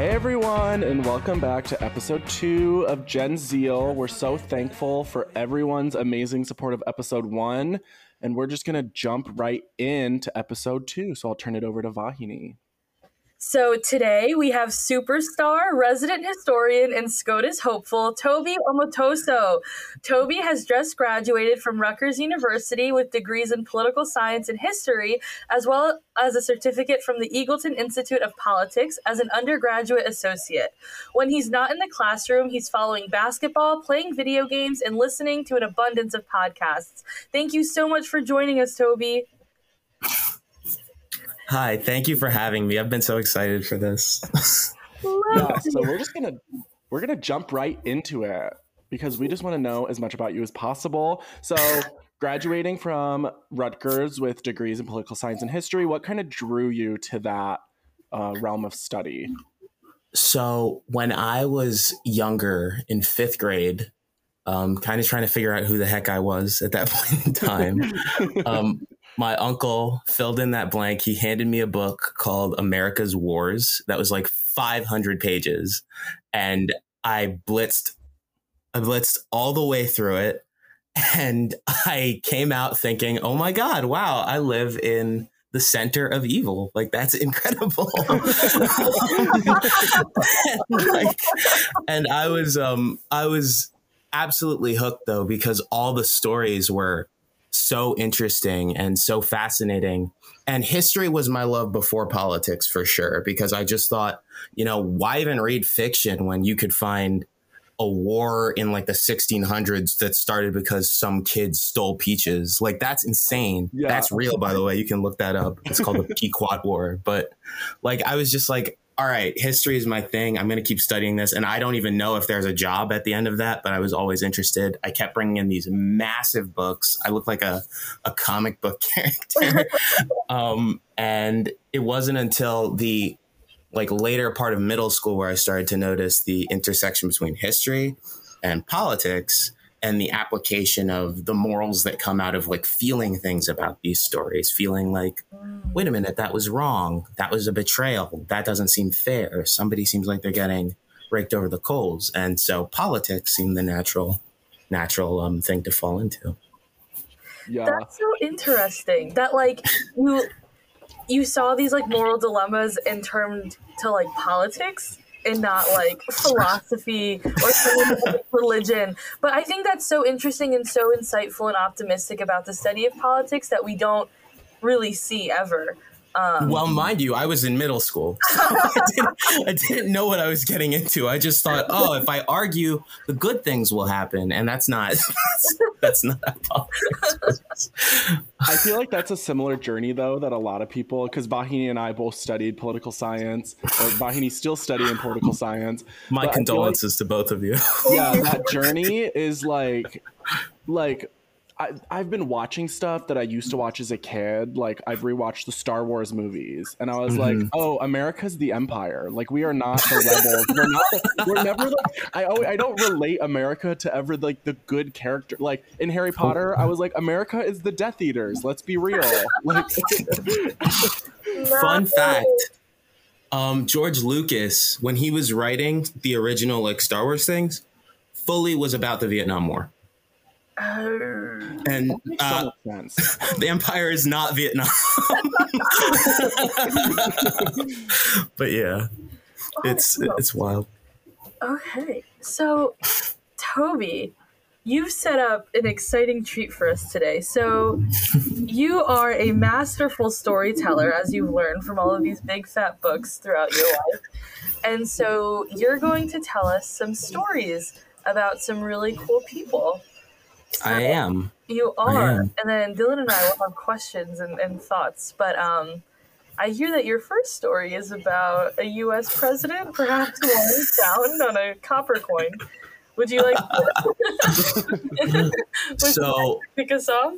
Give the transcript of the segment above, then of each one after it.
Hey everyone, and welcome back to episode two of Gen Zeal. We're so thankful for everyone's amazing support of episode one, and we're just gonna jump right into episode two. So I'll turn it over to Vahini. So today we have superstar, resident historian, and SCOTUS hopeful Tobi Omotoso. Tobi has just graduated from Rutgers University with degrees in political science and history, as well as a certificate from the Eagleton Institute of Politics as an undergraduate associate. When he's not in the classroom, he's following basketball, playing video games, and listening to an abundance of podcasts. Thank you so much for joining us, Tobi. Hi, thank you for having me. I've been so excited for this. yeah, so we're just gonna we're gonna jump right into it because we just want to know as much about you as possible. So, graduating from Rutgers with degrees in political science and history, what kind of drew you to that uh, realm of study? So, when I was younger in fifth grade, um, kind of trying to figure out who the heck I was at that point in time. um, my uncle filled in that blank. He handed me a book called America's Wars that was like 500 pages. And I blitzed, I blitzed all the way through it. And I came out thinking, oh my God, wow, I live in the center of evil. Like that's incredible. and, like, and I was, um, I was absolutely hooked though, because all the stories were so interesting and so fascinating. And history was my love before politics for sure, because I just thought, you know, why even read fiction when you could find a war in like the 1600s that started because some kids stole peaches? Like, that's insane. Yeah. That's real, by the way. You can look that up. It's called the Pequot War. But like, I was just like, all right, history is my thing. I'm going to keep studying this. And I don't even know if there's a job at the end of that, but I was always interested. I kept bringing in these massive books. I look like a, a comic book character. um, and it wasn't until the like later part of middle school where I started to notice the intersection between history and politics and the application of the morals that come out of like feeling things about these stories, feeling like, wait a minute, that was wrong. That was a betrayal. That doesn't seem fair. Somebody seems like they're getting raked over the coals. And so politics seemed the natural, natural um, thing to fall into. Yeah. That's so interesting that like you you saw these like moral dilemmas in terms to like politics and not like philosophy or religion. But I think that's so interesting and so insightful and optimistic about the study of politics that we don't really see ever. Um, well, mind you, I was in middle school. So I, didn't, I, didn't, know what I was getting into. I just thought, oh, if I argue, the good things will happen, and that's not that's, not politics. I feel like that's a similar journey, though, that a lot of people, because Vahini and I both studied political science, or Vahini still studying political science. My condolences like, to both of you. Yeah, that journey is like, like I, I've been watching stuff that I used to watch as a kid. Like I've rewatched the Star Wars movies, and I was mm-hmm. like, "Oh, America's the Empire. Like we are not the rebels. we're not. The, we're never like. I always, I don't relate America to ever like the good character. Like in Harry Potter, I was like, America is the Death Eaters. Let's be real. Like, fun fact. Um, George Lucas, when he was writing the original like Star Wars things, fully was about the Vietnam War. Oh. And uh, the Empire is not Vietnam. but yeah, it's it's wild. Okay, so Tobi, you've set up an exciting treat for us today. So you are a masterful storyteller, as you've learned from all of these big fat books throughout your life. And so you're going to tell us some stories about some really cool people I am. You are. Am. And then Dylan and I will have questions and, and thoughts. But um, I hear that your first story is about a U.S. president, perhaps one found on a copper coin. Would you like to so, pick us off?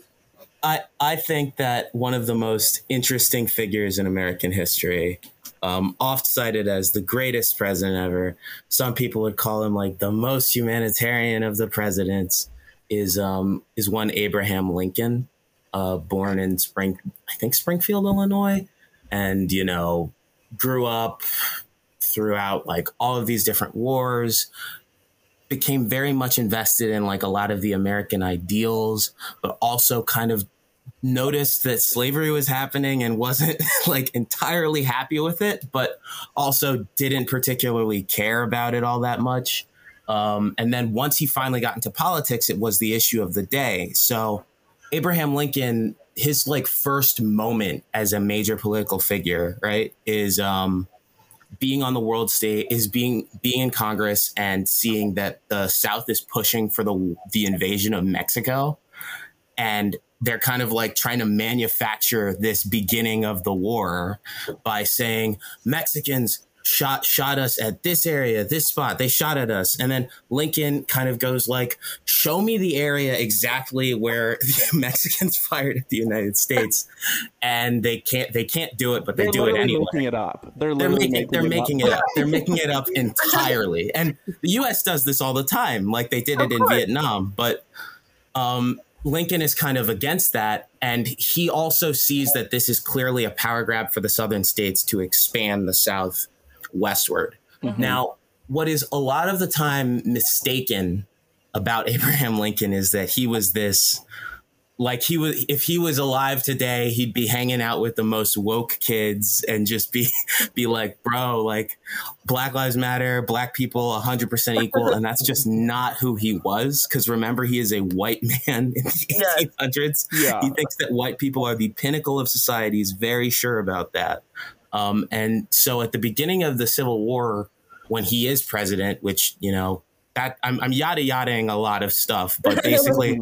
I, I think that one of the most interesting figures in American history, um, oft cited as the greatest president ever, some people would call him like the most humanitarian of the presidents is um, is one Abraham Lincoln, uh, born in Spring, I think Springfield, Illinois, and you know, grew up throughout like all of these different wars became very much invested in like a lot of the American ideals, but also kind of noticed that slavery was happening and wasn't like entirely happy with it, but also didn't particularly care about it all that much. Um, and then once he finally got into politics, it was the issue of the day. So Abraham Lincoln, his like first moment as a major political figure, right, is um, being on the world stage, is being being in Congress and seeing that the South is pushing for the the invasion of Mexico, and they're kind of like trying to manufacture this beginning of the war by saying Mexicans shot shot us at this area, this spot. They shot at us, and then Lincoln kind of goes like, "Show me the area exactly where the Mexicans fired at the United States," and they can't they can't do it, but they They're do it literally anyway. Making it up. They're They're literally making, they're making up. it up. They're making it up entirely. And the US does this all the time. Like they did Of it in course. Vietnam. But um, Lincoln is kind of against that. And he also sees that this is clearly a power grab for the southern states to expand the South westward. Mm-hmm. Now, what is a lot of the time mistaken about Abraham Lincoln is that he was this like he was if he was alive today he'd be hanging out with the most woke kids and just be be like bro like black lives matter black people 100% equal and that's just not who he was because remember he is a white man in the Yes. 1800s Yeah. he thinks that white people are the pinnacle of society he's very sure about that um, and so at the beginning of the civil war when he is president which you know that I'm, I'm yada yadaing a lot of stuff, but basically,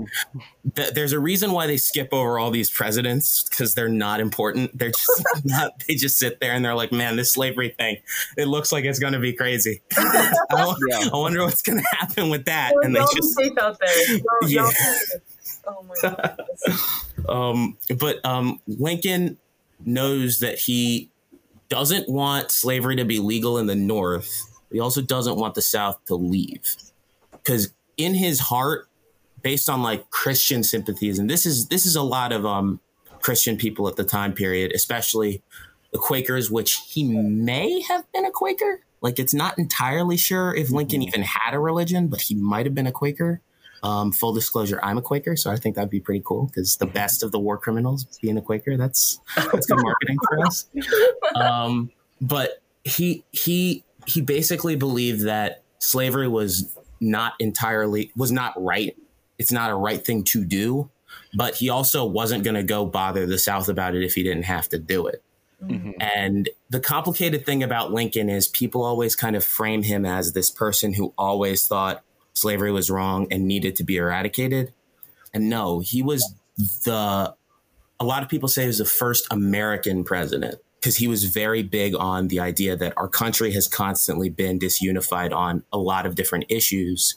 th- there's a reason why they skip over all these presidents because they're not important. They're just not. They just sit there and they're like, "Man, this slavery thing, it looks like it's going to be crazy." I, Yeah. I wonder what's going to happen with that. And they just safe out there. Y'all- Yeah. y'all- Oh my um, but um, Lincoln knows that he doesn't want slavery to be legal in the North. He also doesn't want the South to leave because in his heart, based on like Christian sympathies, and this is this is a lot of um, Christian people at the time period, especially the Quakers, which he may have been a Quaker. Like it's not entirely sure if Lincoln even had a religion, but he might have been a Quaker. Um, full disclosure, I'm a Quaker, so I think that'd be pretty cool because the best of the war criminals being a Quaker, that's that's good marketing for us. Um, but he he he basically believed that slavery was not entirely was not right. It's not a right thing to do, but he also wasn't going to go bother the South about it if he didn't have to do it. Mhm. And the complicated thing about Lincoln is people always kind of frame him as this person who always thought slavery was wrong and needed to be eradicated. And no, he was the, a lot of people say he was the first American president because he was very big on the idea that our country has constantly been disunified on a lot of different issues.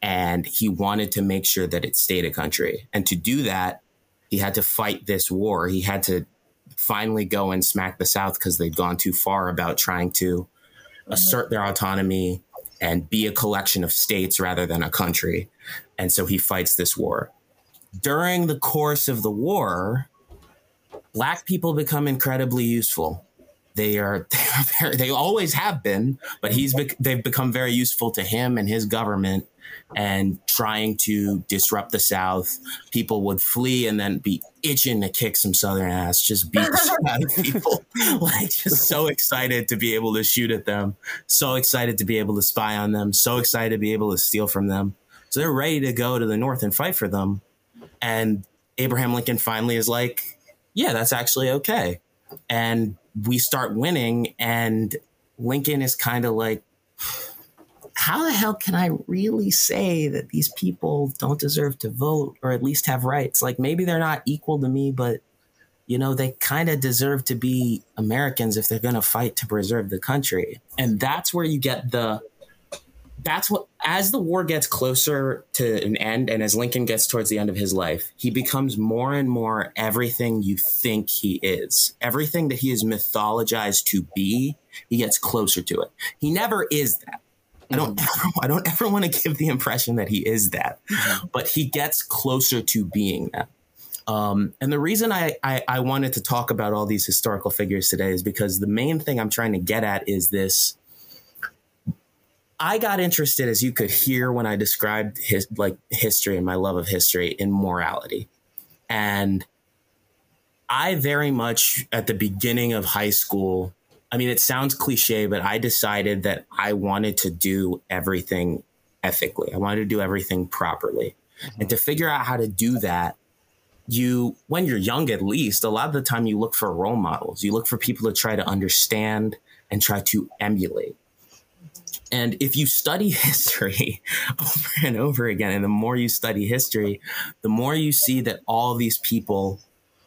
And he wanted to make sure that it stayed a country. And to do that, he had to fight this war. He had to finally go and smack the South because they'd gone too far about trying to assert their autonomy and be a collection of states rather than a country. And so he fights this war. During the course of the war, black people become incredibly useful. They are, they are very, they always have been, but he's they've become very useful to him and his government and trying to disrupt the South. People would flee and then be itching to kick some Southern ass, just beat the shit people. like, just so excited to be able to shoot at them, so excited to be able to spy on them, so excited to be able to steal from them. So they're ready to go to the North and fight for them. And Abraham Lincoln finally is like, yeah, that's actually okay. And we start winning, and Lincoln is kind of like, how the hell can I really say that these people don't deserve to vote or at least have rights? Like maybe they're not equal to me, but you know, they kind of deserve to be Americans if they're going to fight to preserve the country. And that's where you get the that's what as the war gets closer to an end and as Lincoln gets towards the end of his life, he becomes more and more everything you think he is. Everything that he is mythologized to be, he gets closer to it. He never is that. I don't ever, I don't ever want to give the impression that he is that, but he gets closer to being that. Um, and the reason I, I, I wanted to talk about all these historical figures today is because the main thing I'm trying to get at is this I got interested, as you could hear when I described his like history and my love of history in morality. And I very much at the beginning of high school, I mean, it sounds cliche, but I decided that I wanted to do everything ethically. I wanted to do everything properly. Mm-hmm. And to figure out how to do that, you, when you're young at least, a lot of the time you look for role models. You look for people to try to understand and try to emulate. And if you study history over and over again, and the more you study history, the more you see that all these people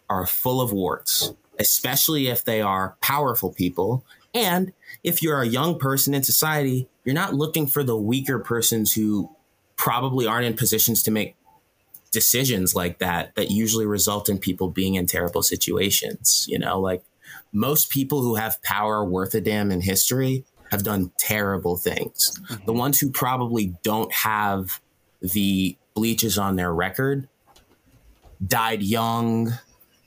are full of warts, especially if they are powerful people. And if you're a young person in society, you're not looking for the weaker persons who probably aren't in positions to make decisions like that, that usually result in people being in terrible situations. You know, like most people who have power worth a damn in history have done terrible things. Mm-hmm. The ones who probably don't have the bleaches on their record died young,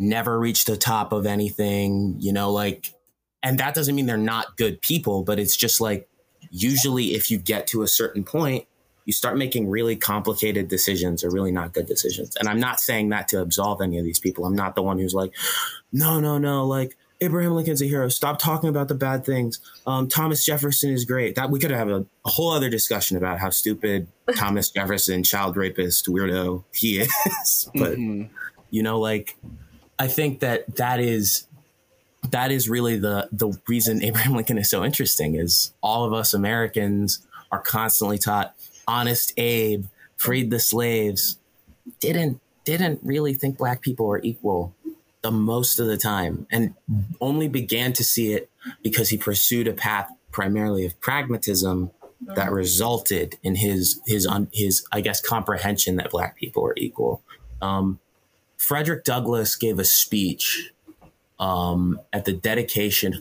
never reached the top of anything, you know, like, and that doesn't mean they're not good people, but it's just like usually if you get to a certain point, you start making really complicated decisions or really not good decisions. And I'm not saying that to absolve any of these people. I'm not the one who's like, no, no, no, like Abraham Lincoln's a hero. Stop talking about the bad things. Um, Thomas Jefferson is great. That we could have a, a whole other discussion about how stupid Thomas Jefferson, child rapist, weirdo he is. but mm-hmm. you know, like I think that that is that is really the the reason Abraham Lincoln is so interesting. Is all of us Americans are constantly taught honest Abe freed the slaves, didn't didn't really think black people were equal the most of the time and only began to see it because he pursued a path primarily of pragmatism that resulted in his his his I guess comprehension that black people are equal. Um, Frederick Douglass gave a speech um, at the dedication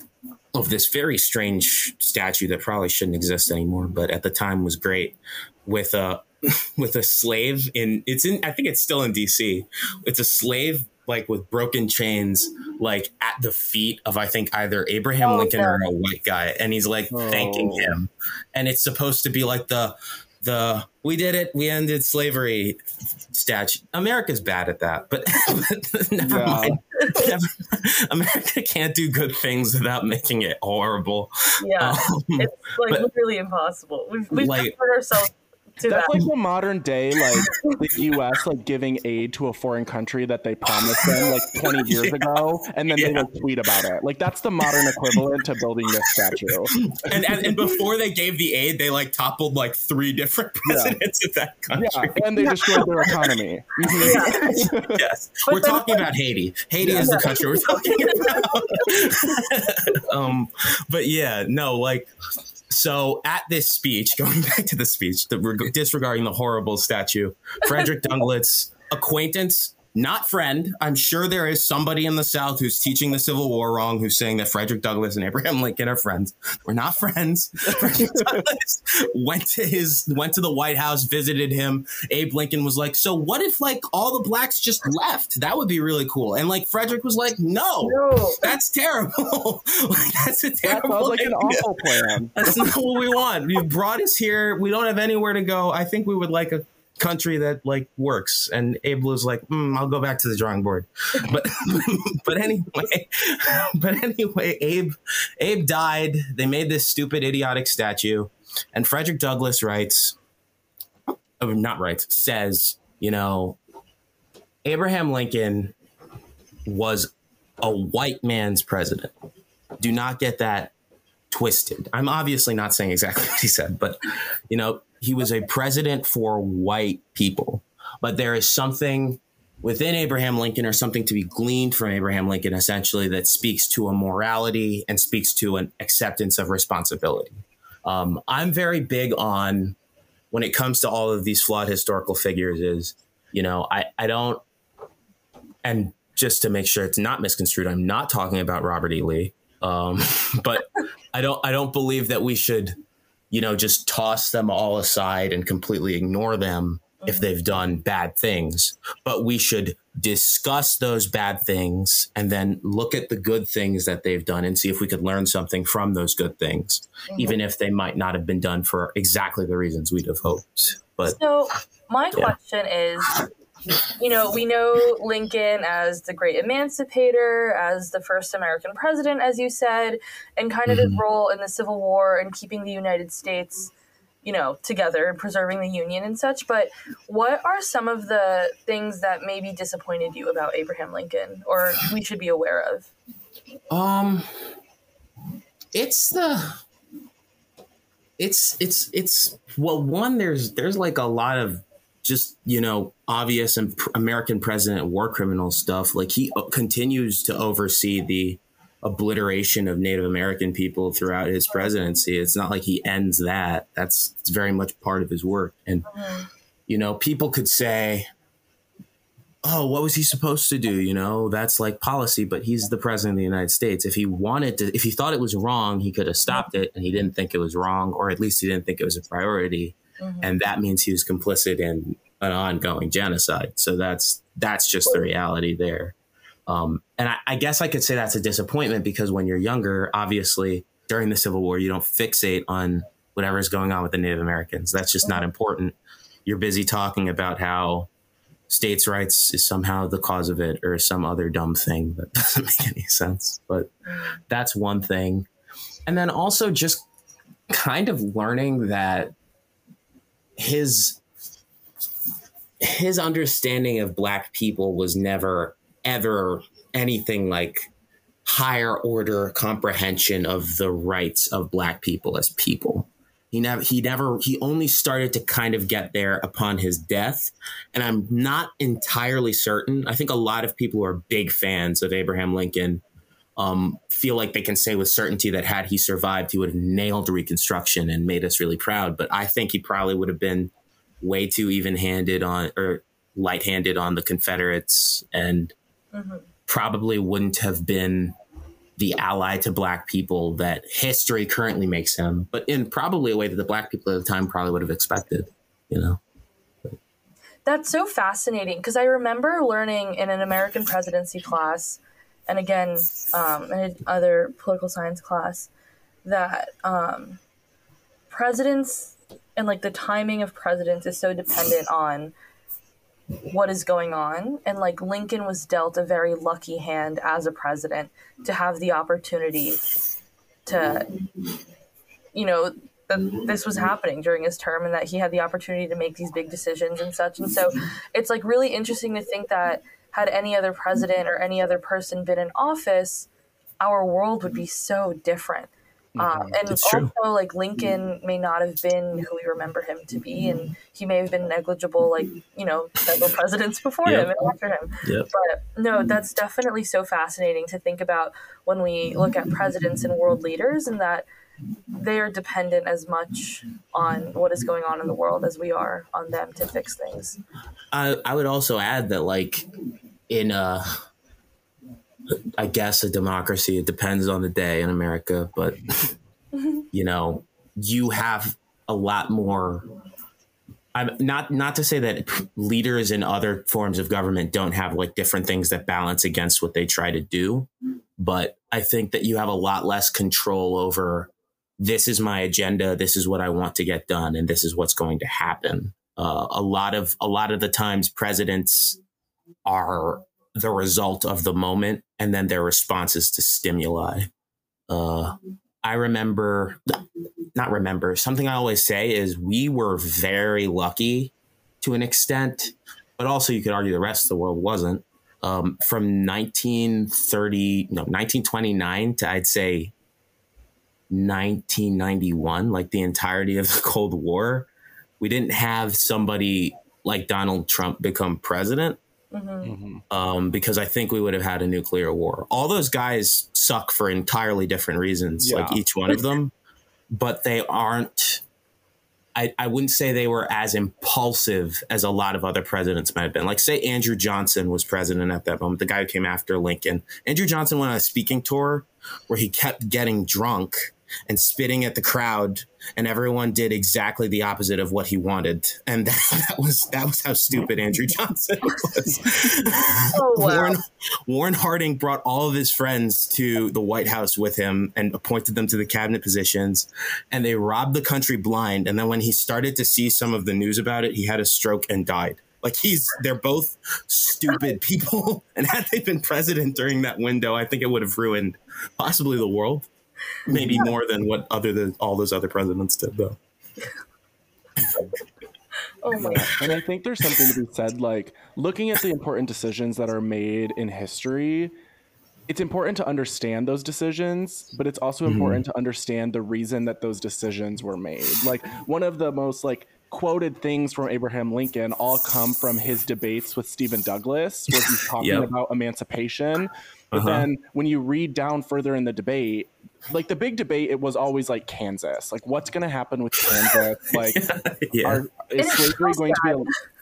of this very strange statue that probably shouldn't exist anymore, but at the time was great with a with a slave in it's in I think it's still in DC. It's a slave like with broken chains, like at the feet of I think either Abraham oh, Lincoln or a white guy, and he's like oh. thanking him, and it's supposed to be like the the we did it, we ended slavery statue. America's bad at that, but, but never yeah. mind. Never, America can't do good things without making it horrible. Yeah, um, it's like but, literally impossible. We've, we've like, put ourselves that's that. like the modern day, like the U.S. like giving aid to a foreign country that they promised them like 20 years yeah. ago, and then yeah. they like tweet about it. Like that's the modern equivalent to building this statue. And, and, and before they gave the aid, they like toppled like three different presidents yeah. of that country. Yeah, and they destroyed their economy. Mm-hmm. yes, but we're talking about Haiti. Haiti is the country we're talking about. um, but yeah, no, like so at this speech, going back to the speech, the, disregarding the horrible statue, Frederick Douglass, acquaintance not friend. I'm sure there is somebody in the South who's teaching the Civil War wrong, who's saying that Frederick Douglass and Abraham Lincoln are friends. We're not friends. Frederick Douglass went to his went to the White House, visited him. Abe Lincoln was like, "So what if like all the blacks just left? That would be really cool." And like Frederick was like, "No, no. that's terrible. like, that's a terrible. That like idea. an awful plan. That's not what we want. You brought us here. We don't have anywhere to go. I think we would like a country that like works. And Abe was like, mm, I'll go back to the drawing board. But but anyway, but anyway, Abe Abe died. They made this stupid, idiotic statue, and Frederick Douglass writes, oh, not writes, says, you know, Abraham Lincoln was a white man's president. Do not get that twisted. I'm obviously not saying exactly what he said, but you know, he was a president for white people. But there is something within Abraham Lincoln or something to be gleaned from Abraham Lincoln essentially that speaks to a morality and speaks to an acceptance of responsibility. Um, I'm very big on when it comes to all of these flawed historical figures is, you know, I, I don't, and just to make sure it's not misconstrued, I'm not talking about Robert E. Lee. Um, but I don't, I don't believe that we should you know, just toss them all aside and completely ignore them if mm-hmm. they've done bad things, but we should discuss those bad things and then look at the good things that they've done and see if we could learn something from those good things, mm-hmm. even if they might not have been done for exactly the reasons we'd have hoped. But so, my yeah. question is you know, we know Lincoln as the great emancipator, as the first American president, as you said, and kind of mm-hmm. his role in the Civil War and keeping the United States, you know, together and preserving the Union and such. But what are some of the things that maybe disappointed you about Abraham Lincoln or we should be aware of? Um, it's the it's it's it's well one there's there's like a lot of just you know obvious American president war criminal stuff. Like he uh, continues to oversee the obliteration of Native American people throughout his presidency. It's not like he ends that. That's it's very much part of his work. And you know, people could say, "Oh, what was he supposed to do?" You know, that's like policy. But he's the president of the United States. If he wanted to, if he thought it was wrong, he could have stopped it, and he didn't think it was wrong, or at least he didn't think it was a priority mm-hmm. and that means he was complicit in an ongoing genocide. So that's that's just the reality there. Um, and I, I, guess I could say that's a disappointment because when you're younger, obviously during the Civil War, you don't fixate on whatever is going on with the Native Americans. That's just not important. You're busy talking about how states' rights is somehow the cause of it or some other dumb thing that doesn't make any sense. But that's one thing. And then also just kind of learning that his his understanding of black people was never ever anything like higher order comprehension of the rights of black people as people. He never he never he only started to kind of get there upon his death. And I'm not entirely certain. I think a lot of people who are big fans of Abraham Lincoln um, feel like they can say with certainty that had he survived, he would have nailed Reconstruction and made us really proud. But I think he probably would have been way too even handed on or light handed on the Confederates and mm-hmm. probably wouldn't have been the ally to black people that history currently makes him, but in probably a way that the black people at the time probably would have expected, you know. That's so fascinating because I remember learning in an American presidency class and again um, in another political science class that um, presidents and like the timing of presidents is so dependent on what is going on. And like lincoln was dealt a very lucky hand as a president to have the opportunity to you know that this was happening during his term and that he had the opportunity to make these big decisions and such. And so it's like really interesting to think that had any other president or any other person been in office, our world would be so different. Mm-hmm. Um, and also, like Lincoln may not have been who we remember him to be, and he may have been negligible, like you know, several presidents before yep. him and after him. Yep. But no, that's definitely so fascinating to think about when we look at presidents and world leaders, and that they are dependent as much on what is going on in the world as we are on them to fix things. I, I would also add that, like, in a, I guess a democracy, it depends on the day in America, but, you know, you have a lot more. I'm not not to say that leaders in other forms of government don't have like different things that balance against what they try to do, but I think that you have a lot less control over this is my agenda, this is what I want to get done, and this is what's going to happen. Uh, a lot of a lot of the times, presidents are the result of the moment, and then their responses to stimuli. Uh, I remember, not remember, something I always say is we were very lucky to an extent, but also you could argue the rest of the world wasn't. Um, from 1930, no, 1929 to I'd say 1991, like the entirety of the Cold War, we didn't have somebody like Donald Trump become president. Mm-hmm. Um, because I think we would have had a nuclear war. All those guys suck for entirely different reasons, yeah. like each one of them, but they aren't. I, I wouldn't say they were as impulsive as a lot of other presidents might have been. Like, say, Andrew Johnson was president at that moment, the guy who came after Lincoln. Andrew Johnson went on a speaking tour where he kept getting drunk and spitting at the crowd and everyone did exactly the opposite of what he wanted. And that, that was that was how stupid andrew johnson was. Oh, wow. warren, warren harding brought all of his friends to the white house with him and appointed them to the cabinet positions and they robbed the country blind. And then when he started to see some of the news about it he had a stroke and died. Like he's they're both stupid people. And had they been president during that window i think it would have ruined possibly the world maybe yeah. more than what other than all those other presidents did though oh my God. and i think there's something to be said like looking at the important decisions that are made in history it's important to understand those decisions but it's also mm-hmm. important to understand the reason that those decisions were made like one of the most like quoted things from Abraham Lincoln all come from his debates with Stephen Douglas, where he's talking yep. about emancipation. But uh-huh. then when you read down further in the debate, like the big debate, it was always like Kansas. Like, what's going to happen with Kansas? Like, yeah. are, is slavery going to be? A,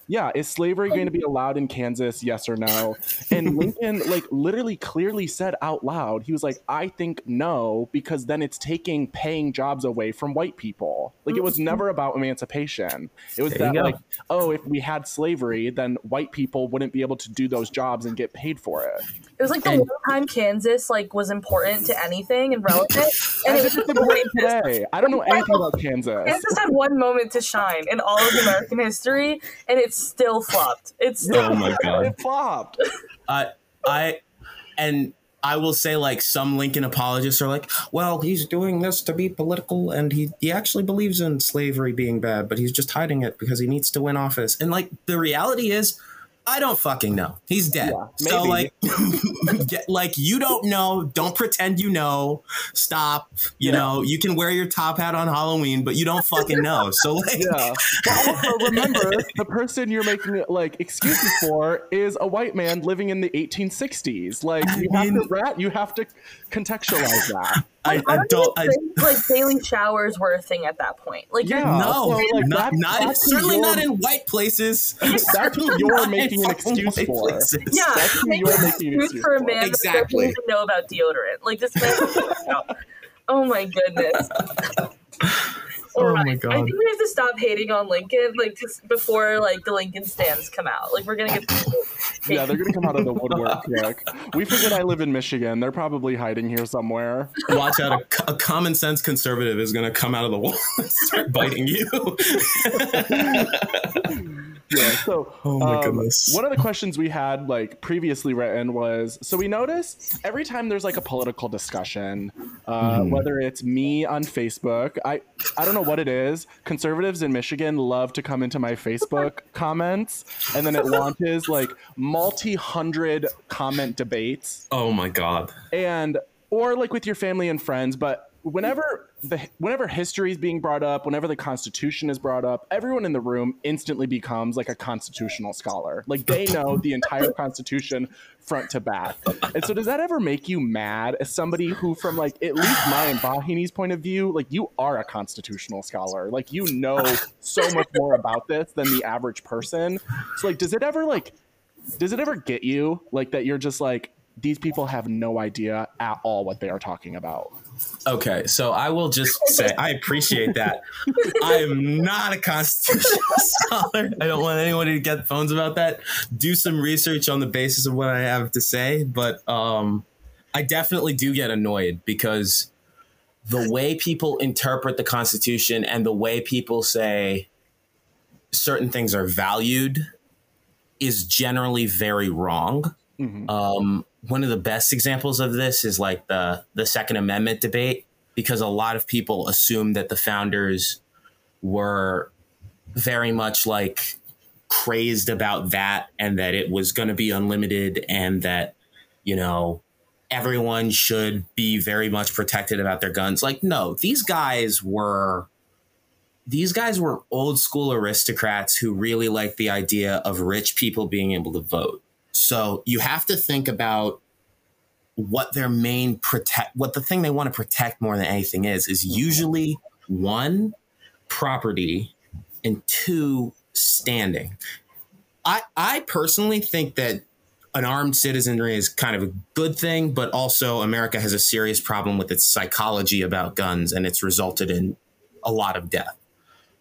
yeah, is slavery going to be allowed in Kansas? Yes or no? And Lincoln, like, literally clearly said out loud, he was like, I think no, because then it's taking paying jobs away from white people. Like, it was mm-hmm. never about emancipation. It was there that, like, oh, if we had slavery, then white people wouldn't be able to do those jobs and get paid for it. It was like the and, one time Kansas, like, was important to anything and relevant. and it was important today. I don't know anything about Kansas. Kansas had one moment to shine in all of American history, and it still flopped. It's still oh my god, it flopped. Uh, I and I will say like some Lincoln apologists are like, well, he's doing this to be political and he he actually believes in slavery being bad, but he's just hiding it because he needs to win office. And like the reality is I don't fucking know. He's dead. Yeah, so like, get, like you don't know. Don't pretend you know. Stop. You yeah. know, you can wear your top hat on Halloween, but you don't fucking know. So like, yeah. But also remember, the person you're making like excuses for is a white man living in the 1860s. Like you have to rat. You have to contextualize that. I, I, don't. I, like daily showers were a thing at that point. Like yeah, no, so, like, not, not certainly not in white places. That's who you're making an excuse for. Places. Yeah, that's who you're making an excuse for. a man exactly. that doesn't even know about deodorant. Like this man. oh my goodness. oh my god! I think we have to stop hating on Lincoln, like just before like the Lincoln stands come out. Like we're gonna get. yeah, they're gonna come out of the woodwork quick. We forget I live in Michigan. They're probably hiding here somewhere. Watch out! A, a common sense conservative is gonna come out of the wall and start biting you. Yeah. So, oh my um, goodness. One of the questions we had like previously written was so we notice every time there's like a political discussion, uh, mm. whether it's me on Facebook, I I don't know what it is. Conservatives in Michigan love to come into my Facebook comments, and then it launches like multi hundred comment debates. Oh my god! And or like with your family and friends, but whenever the whenever history is being brought up, whenever the Constitution is brought up, everyone in the room instantly becomes like a constitutional scholar. Like they know the entire Constitution front to back. And so, does that ever make you mad as somebody who, from like at least my and Vahini's point of view, like you are a constitutional scholar, like you know so much more about this than the average person. So, like, does it ever like, does it ever get you like that? You're just like these people have no idea at all what they are talking about. Okay, so I will just say I appreciate that. I am not a constitutional scholar. I don't want anyone to get phones about that. Do some research on the basis of what I have to say, but um, I definitely do get annoyed because the way people interpret the Constitution and the way people say certain things are valued is generally very wrong. Mm-hmm. Um, one of the best examples of this is like the the Second Amendment debate, because a lot of people assume that the founders were very much like crazed about that and that it was going to be unlimited and that you know everyone should be very much protected about their guns. Like no these guys were these guys were old school aristocrats who really liked the idea of rich people being able to vote so you have to think about what their main protect, what the thing they want to protect more than anything is, is mm-hmm. usually one, property, and two, standing. I, I personally think that an armed citizenry is kind of a good thing, but also America has a serious problem with its psychology about guns, and it's resulted in a lot of death.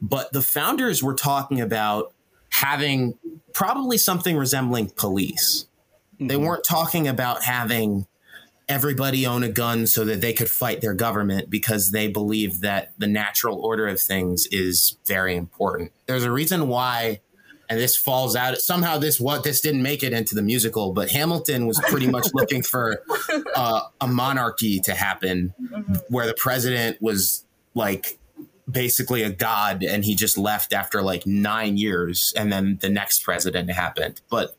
But the founders were talking about having probably something resembling police. Mm-hmm. They weren't talking about having everybody own a gun so that they could fight their government because they believe that the natural order of things is very important. There's a reason why and this falls out somehow this what this didn't make it into the musical but hamilton was pretty much looking for uh, a monarchy to happen mm-hmm. where the president was like basically a god and he just left after like nine years and then the next president happened but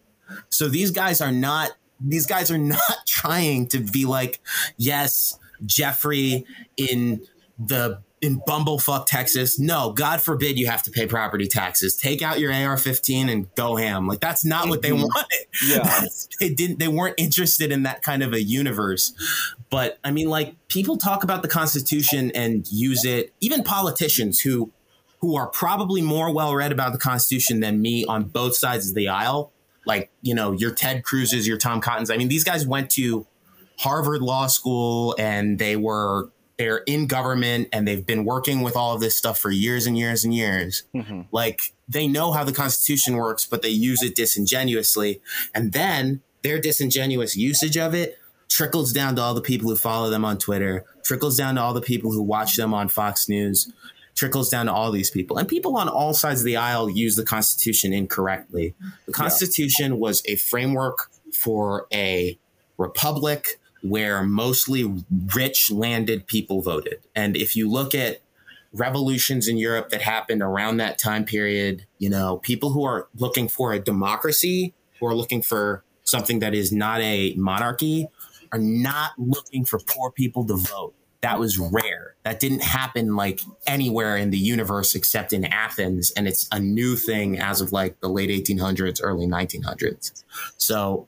so these guys are not these guys are not trying to be like yes jeffrey in the in bumblefuck Texas. No, God forbid you have to pay property taxes. Take out your AR-15 and go ham. Like that's not what they mm-hmm. wanted. Yeah, they didn't. They weren't interested in that kind of a universe. But I mean, like people talk about the Constitution and use it. Even politicians who who are probably more well read about the Constitution than me on both sides of the aisle. Like you know, your Ted Cruz's, your Tom Cottons. I mean, these guys went to Harvard Law School and they were they're in government and they've been working with all of this stuff for years and years and years. Mm-hmm. Like they know how the Constitution works, but they use it disingenuously. And then their disingenuous usage of it trickles down to all the people who follow them on Twitter, trickles down to all the people who watch them on Fox News, trickles down to all these people. And people on all sides of the aisle use the Constitution incorrectly. The Constitution yeah. was a framework for a republic where mostly rich landed people voted. And if you look at revolutions in Europe that happened around that time period, you know, people who are looking for a democracy, who are looking for something that is not a monarchy, are not looking for poor people to vote. That was rare. That didn't happen like anywhere in the universe except in Athens. And it's a new thing as of like the late 1800s, early 1900s. So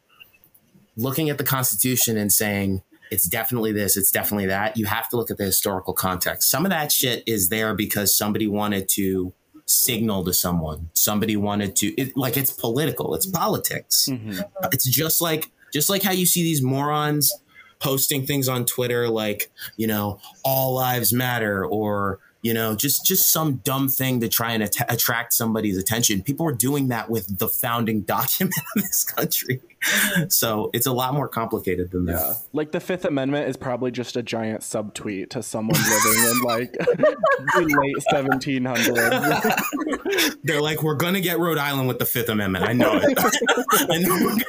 looking at the Constitution and saying it's definitely this, it's definitely that, you have to look at the historical context. Some of that shit is there because somebody wanted to signal to someone. Somebody wanted to it, like it's political, it's politics. Mm-hmm. It's just like just like how you see these morons posting things on Twitter like, you know, all lives matter or you know just just some dumb thing to try and at- attract somebody's attention. People are doing that with the founding document of this country so it's a lot more complicated than that yeah. like the fifth amendment is probably just a giant subtweet to someone living in like the late 1700s they're like we're gonna get rhode island with the fifth amendment i know it I know gonna...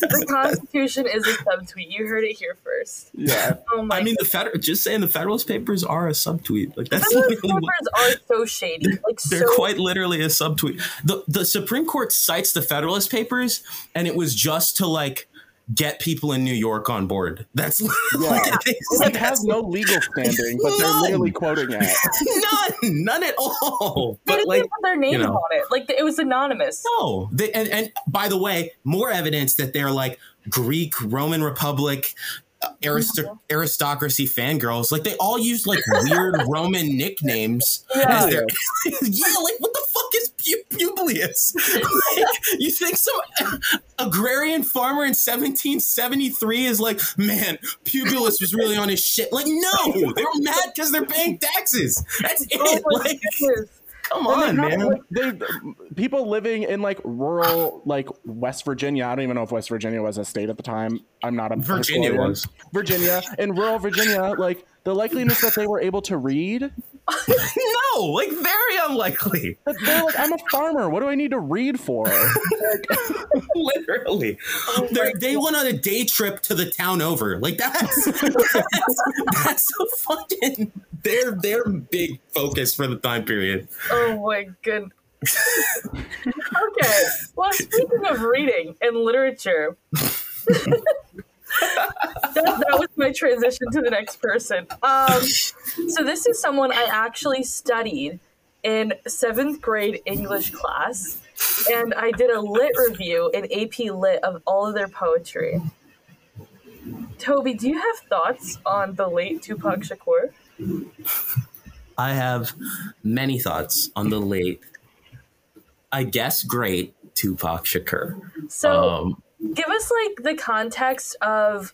the constitution is a subtweet you heard it here first yeah oh my i mean God. the federal just saying the federalist papers are a subtweet like that's Federalist papers are so shady. Like they're so quite literally a subtweet. The the Supreme Court cites the Federalist Papers, and it was just to like get people in New York on board. That's yeah. like, it has no legal standing, but they're literally quoting it. None, none at all. They but didn't like, put their name you know, on it. Like it was anonymous. No, they, and and by the way, more evidence that they're like Greek Roman Republic arist- aristocracy fangirls. Like they all use like weird Roman nicknames. Yeah. Their, yeah, like what the fuck is Publius? like, you think some agrarian farmer in 1773 is like, man, Publius was really on his shit. Like, no, they were mad because they're paying taxes. That's oh it. Oh like, Come on, man. Like, they people living in like rural like West Virginia. I don't even know if West Virginia was a state at the time. I'm not a Virginia historian. was Virginia in rural Virginia. Like the likeliness that they were able to read. no, like very unlikely. They're like, I'm a farmer. What do I need to read for? Literally, oh they went on a day trip to the town over. Like that's that's, that's a fucking their their big focus for the time period. Oh my goodness. okay. Well, speaking of reading and literature, that, that, was my transition to the next person. Um, so this is someone I actually studied in seventh grade English class, and I did a lit review in AP Lit of all of their poetry. Tobi, do you have thoughts on the late Tupac Shakur? I have many thoughts on the late, I guess, great Tupac Shakur. So, um, give us like the context of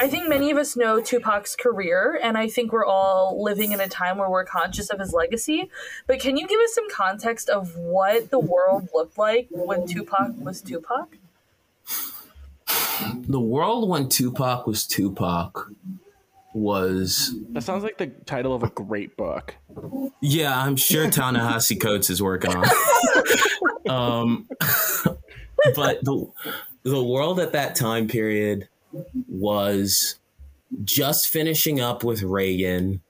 I think many of us know Tupac's career, and I think we're all living in a time where we're conscious of his legacy. But can you give us some context of what the world looked like when Tupac was Tupac? The world when Tupac was Tupac was. That sounds like the title of a great book. Yeah, I'm sure Ta-Nehisi Coates is working on. um, but the the world at that time period was just finishing up with Reagan.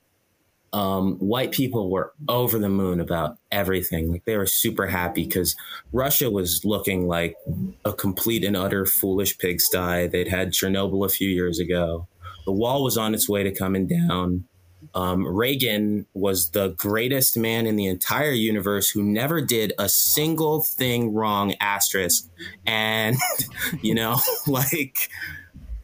Um, white people were over the moon about everything. Like they were super happy because Russia was looking like a complete and utter foolish pigsty. They'd had Chernobyl a few years ago. The wall was on its way to coming down. Um, Reagan was the greatest man in the entire universe who never did a single thing wrong, asterisk. And, you know, like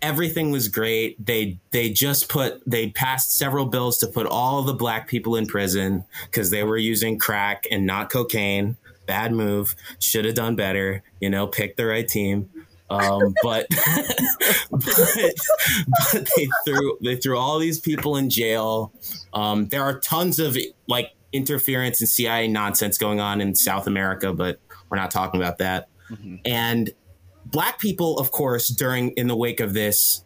everything was great. They they just put they passed several bills to put all the black people in prison because they were using crack and not cocaine. Bad move. Should have done better. You know, pick the right team. Um, but, but, but they threw they threw all these people in jail. Um, there are tons of like interference and CIA nonsense going on in South America, but we're not talking about that. Mm-hmm. And black people, of course, during in the wake of this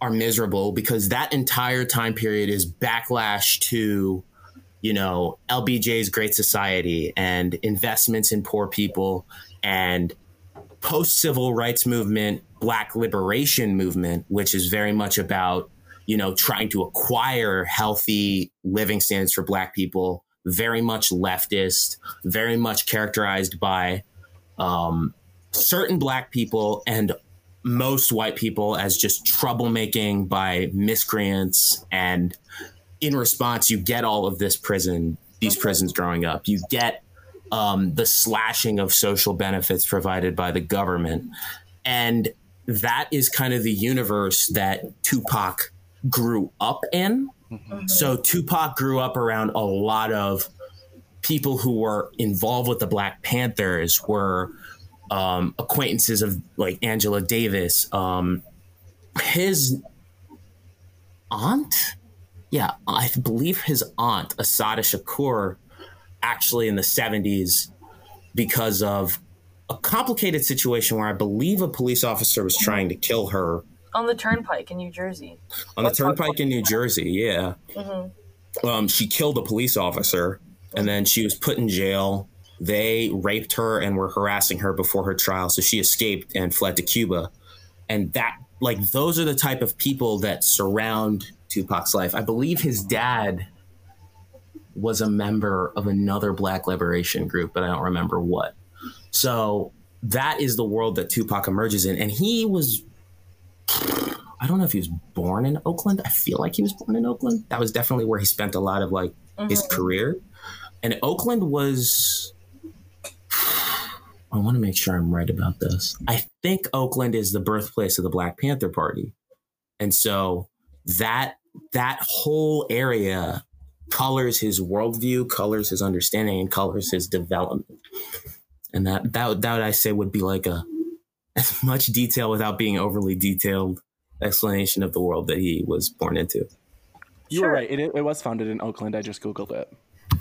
are miserable because that entire time period is backlash to, you know, LBJ's Great Society and investments in poor people and post civil rights movement, black liberation movement, which is very much about, you know, trying to acquire healthy living standards for black people, very much leftist, very much characterized by um, certain black people and most white people as just troublemaking by miscreants. And in response you get all of this prison these prisons growing up. You get um, the slashing of social benefits provided by the government and that is kind of the universe that tupac grew up in mm-hmm. so tupac grew up around a lot of people who were involved with the black panthers were um, acquaintances of like Angela Davis. Um, his aunt, yeah, I believe his aunt, Assata Shakur, actually in the 70s, because of a complicated situation where I believe a police officer was trying to kill her. On the turnpike in New Jersey. On the turnpike in New Jersey, yeah. Mm-hmm. Um, she killed a police officer and then she was put in jail they raped her and were harassing her before her trial. So she escaped and fled to Cuba. And that, like, those are the type of people that surround Tupac's life. I believe his dad was a member of another black liberation group, but I don't remember what. So that is the world that Tupac emerges in. And he was, I don't know if he was born in Oakland. I feel like he was born in Oakland. That was definitely where he spent a lot of like mm-hmm. his career. And Oakland was I want to make sure I'm right about this. I think Oakland is the birthplace of the Black Panther Party. And so that that whole area colors his worldview, colors his understanding, and colors his development. And that that that I say would be like a as much detail without being overly detailed explanation of the world that he was born into. You sure. were right. It, it was founded in Oakland. I just googled it.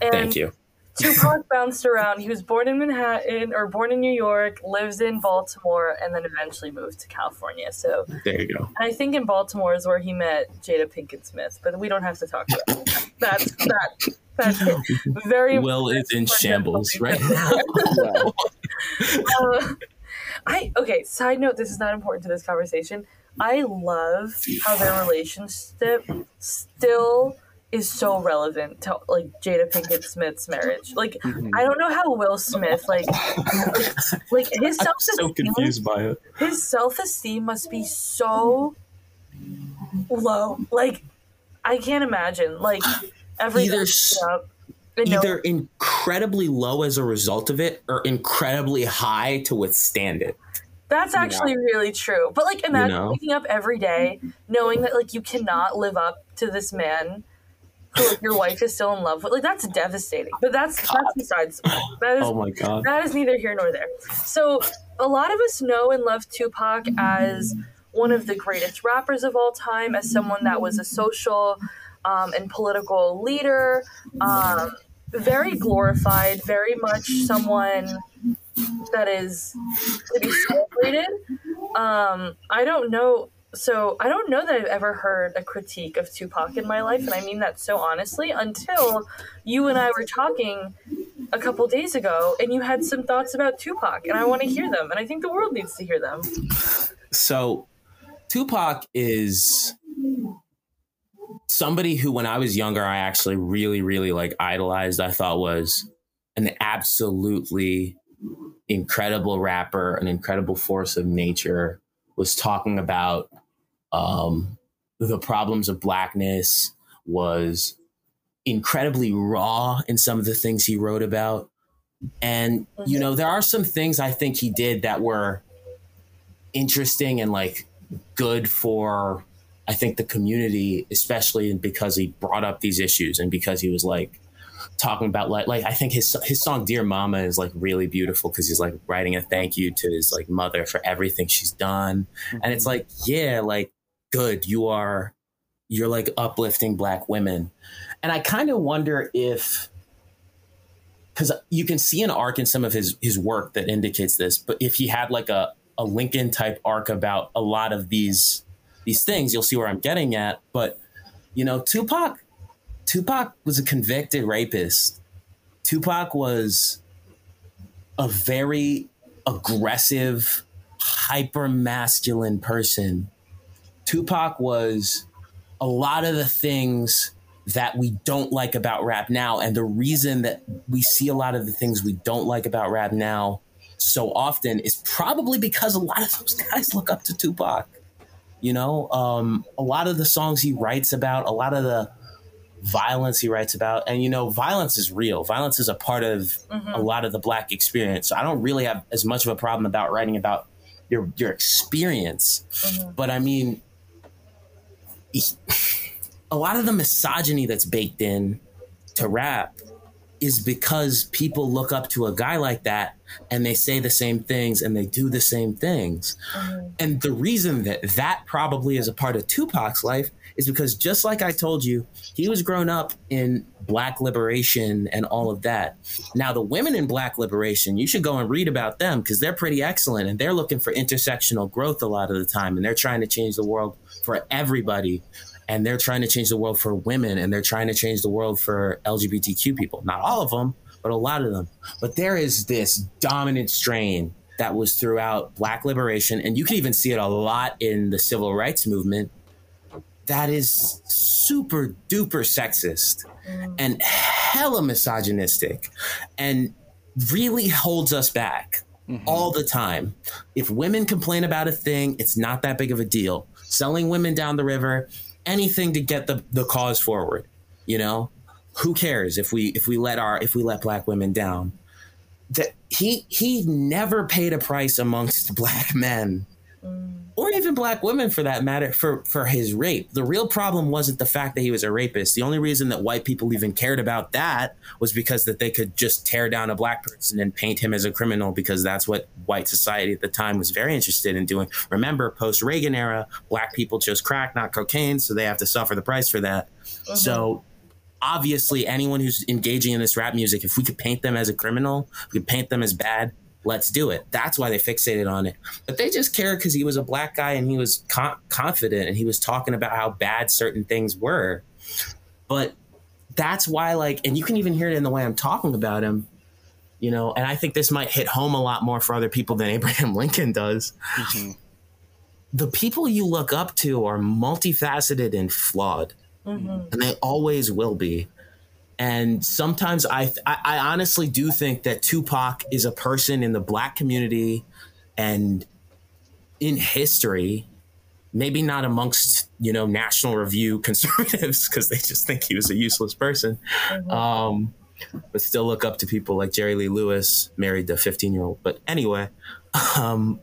And Thank you. Tupac bounced around. He was born in Manhattan or born in New York, lives in Baltimore, and then eventually moved to California. So there you go. I think in Baltimore is where he met Jada Pinkett Smith, but we don't have to talk about that. That's that. That's very well. It's in shambles right now. uh, I okay. Side note: This is not important to this conversation. I love how their relationship still is so relevant to like Jada Pinkett Smith's marriage. Like mm-hmm. I don't know how Will Smith like like, like his self so confused by it. His self esteem must be so low. Like I can't imagine. Like every either either incredibly low as a result of it or incredibly high to withstand it. That's actually really true. But like imagine you know? waking up every day knowing that like you cannot live up to this man who like, your wife is still in love with. Like that's devastating. But that's God. that's besides. That is oh my God. That is neither here nor there. So a lot of us know and love Tupac as one of the greatest rappers of all time, as someone that was a social um, and political leader, um, very glorified, very much someone that is to be celebrated. Um, I don't know. So I don't know that I've ever heard a critique of Tupac in my life, and I mean that so honestly. Until you and I were talking a couple days ago, and you had some thoughts about Tupac, and I want to hear them, and I think the world needs to hear them. So, Tupac is somebody who, when I was younger, I actually really, really like idolized. I thought was an absolutely incredible rapper, an incredible force of nature. Was talking about um, the problems of blackness. Was incredibly raw in some of the things he wrote about. And, you know, there are some things I think he did that were interesting and like good for, I think, the community, especially because he brought up these issues and because he was like talking about like, like I think his, his song Dear Mama is like really beautiful because he's like writing a thank you to his like mother for everything she's done. Mm-hmm. And it's like, yeah, like, good. You are, you're like uplifting black women and I kind of wonder if because you can see an arc in some of his his work that indicates this, but if he had like a a Lincoln type arc about a lot of these these things, you'll see where I'm getting at. But you know, Tupac Tupac was a convicted rapist. Tupac was a very aggressive, hyper masculine person. Tupac was a lot of the things that we don't like about rap now. And the reason that we see a lot of the things we don't like about rap now so often is probably because a lot of those guys look up to Tupac. You know, um, a lot of the songs he writes about, a lot of the violence he writes about, and you know, violence is real. Violence is a part of mm-hmm. a lot of the black experience. So I don't really have as much of a problem about writing about your your experience, mm-hmm. but I mean. A lot of the misogyny that's baked in to rap is because people look up to a guy like that and they say the same things and they do the same things. Mm-hmm. And the reason that that probably is a part of Tupac's life is because just like I told you, he was grown up in black liberation and all of that. Now, the women in black liberation, you should go and read about them because they're pretty excellent and they're looking for intersectional growth a lot of the time and they're trying to change the world for everybody and they're trying to change the world for women and they're trying to change the world for LGBTQ people. Not all of them, but a lot of them. But there is this dominant strain that was throughout Black liberation, and you can even see it a lot in the civil rights movement. That is super duper sexist mm. and hella misogynistic and really holds us back mm-hmm. all the time. If women complain about a thing, it's not that big of a deal. Selling women down the river, anything to get the, the cause forward. You know, who cares if we if we let our if we let black women down? That he he never paid a price amongst black men. Mm or even black women for that matter, for, for his rape. The real problem wasn't the fact that he was a rapist. The only reason that white people even cared about that was because that they could just tear down a black person and paint him as a criminal because that's what white society at the time was very interested in doing. Remember, post Reagan era, black people chose crack, not cocaine, so they have to suffer the price for that. Mm-hmm. So obviously anyone who's engaging in this rap music, if we could paint them as a criminal, we could paint them as bad, let's do it. That's why they fixated on it. But they just cared because he was a black guy and he was confident and he was talking about how bad certain things were. But that's why, like, and you can even hear it in the way I'm talking about him, you know, and I think this might hit home a lot more for other people than Abraham Lincoln does. Mm-hmm. The people you look up to are multifaceted and flawed, mm-hmm. and they always will be. And sometimes I, I, I honestly do think that Tupac is a person in the black community and in history, maybe not amongst you know National Review conservatives because they just think he was a useless person, mm-hmm. um, but still look up to people like Jerry Lee Lewis, married the 15 year old. But anyway, um,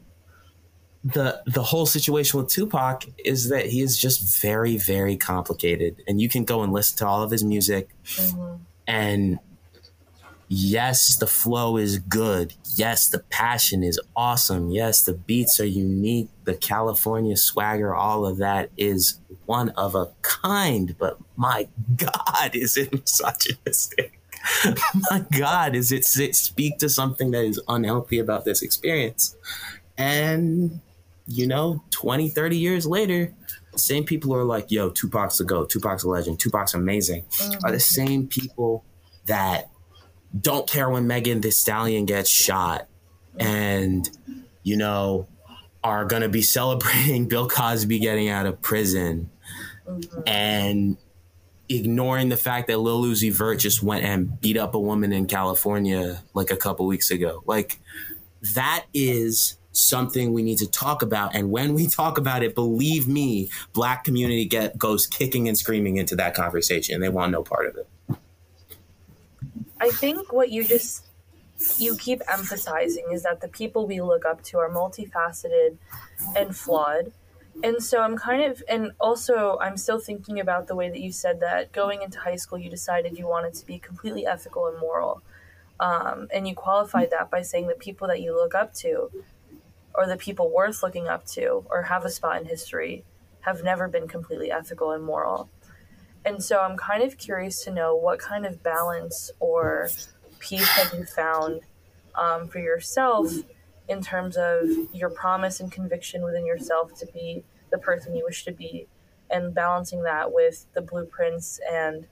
the the whole situation with Tupac is that he is just very very complicated and you can go and listen to all of his music mm-hmm. and Yes, the flow is good. Yes, the passion is awesome. Yes, the beats are unique. The California swagger, all of that is one of a kind. But my God, is it misogynistic? my God, is it, it speak to something that is unhealthy about this experience? And, you know, 20, 30 years later, the same people who are like, yo, Tupac's the GOAT, Tupac's a legend, Tupac's amazing, mm-hmm. are the same people that don't care when Megan Thee Stallion gets shot and, you know, are going to be celebrating Bill Cosby getting out of prison mm-hmm. and ignoring the fact that Lil Uzi Vert just went and beat up a woman in California like a couple weeks ago. Like, that is something we need to talk about and when we talk about it believe me black community get goes kicking and screaming into that conversation they want no part of it I think what you just you keep emphasizing is that the people we look up to are multifaceted and flawed. And so I'm kind of, and also I'm still thinking about the way that you said that going into high school, you decided you wanted to be completely ethical and moral. Um, and you qualified that by saying the people that you look up to, or the people worth looking up to, or have a spot in history, have never been completely ethical and moral. And so I'm kind of curious to know what kind of balance or peace have you found um, for yourself in terms of your promise and conviction within yourself to be the person you wish to be and balancing that with the blueprints and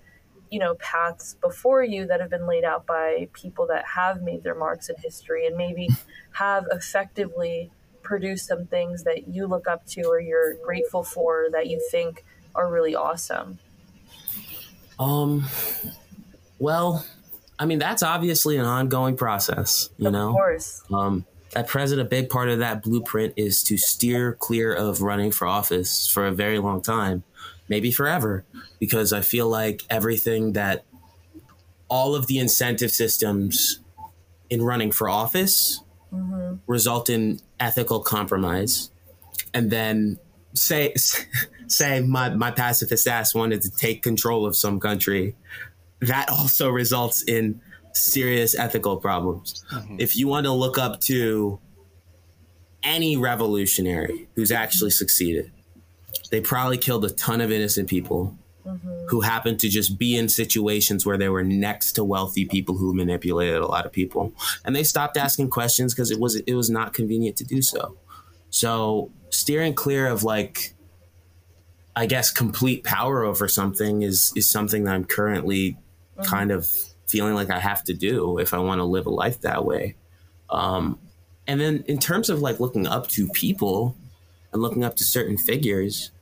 you know paths before you that have been laid out by people that have made their marks in history and maybe have effectively produced some things that you look up to or you're grateful for that you think are really awesome um, well, I mean, that's obviously an ongoing process, you of know? Of course. Um, at present, a big part of that blueprint is to steer clear of running for office for a very long time, maybe forever, because I feel like everything that all of the incentive systems in running for office mm-hmm. result in ethical compromise. And then say say my, my pacifist ass wanted to take control of some country, that also results in serious ethical problems. Mm-hmm. If you want to look up to any revolutionary who's actually succeeded, they probably killed a ton of innocent people mm-hmm. who happened to just be in situations where they were next to wealthy people who manipulated a lot of people. And they stopped asking questions because it was it was not convenient to do so. So steering clear of like I guess complete power over something is is something that I'm currently mm-hmm. kind of feeling like I have to do if I want to live a life that way. Um, and then in terms of like looking up to people and looking up to certain figures,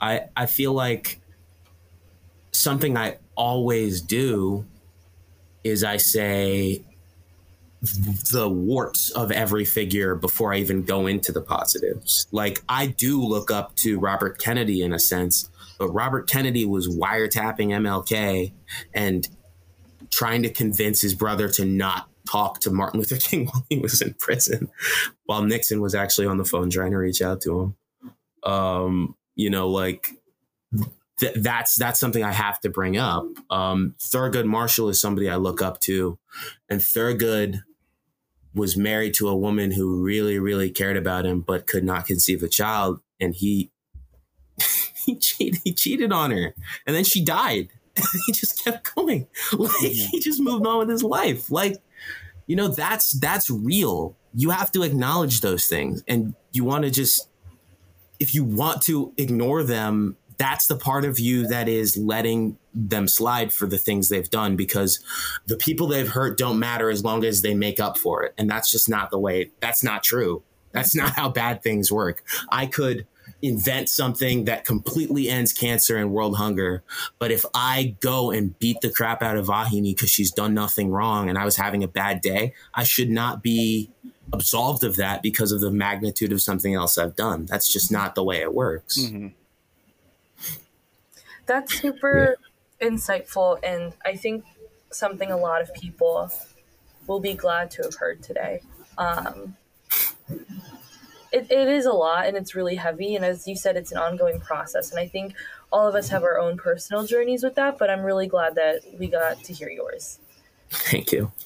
I I feel like something I always do is I say the warts of every figure before I even go into the positives. Like I do look up to Robert Kennedy in a sense, but Robert Kennedy was wiretapping MLK and trying to convince his brother to not talk to Martin Luther King while he was in prison, while Nixon was actually on the phone trying to reach out to him. Um, you know, like th- that's that's something I have to bring up. Um, Thurgood Marshall is somebody I look up to, and Thurgood was married to a woman who really, really cared about him, but could not conceive a child. And he, he cheated, he cheated on her and then she died. he just kept going. Like he just moved on with his life. Like, you know, that's, that's real. You have to acknowledge those things and you want to just, if you want to ignore them, that's the part of you that is letting them slide for the things they've done because the people they've hurt don't matter as long as they make up for it. And that's just not the way, that's not true. That's not how bad things work. I could invent something that completely ends cancer and world hunger. But if I go and beat the crap out of Vahini because she's done nothing wrong and I was having a bad day, I should not be absolved of that because of the magnitude of something else I've done. That's just not the way it works. Mm-hmm. That's super yeah. insightful, and I think something a lot of people will be glad to have heard today. Um, it, it is a lot and it's really heavy. And as you said, it's an ongoing process. And I think all of us have our own personal journeys with that, but I'm really glad that we got to hear yours. Thank you.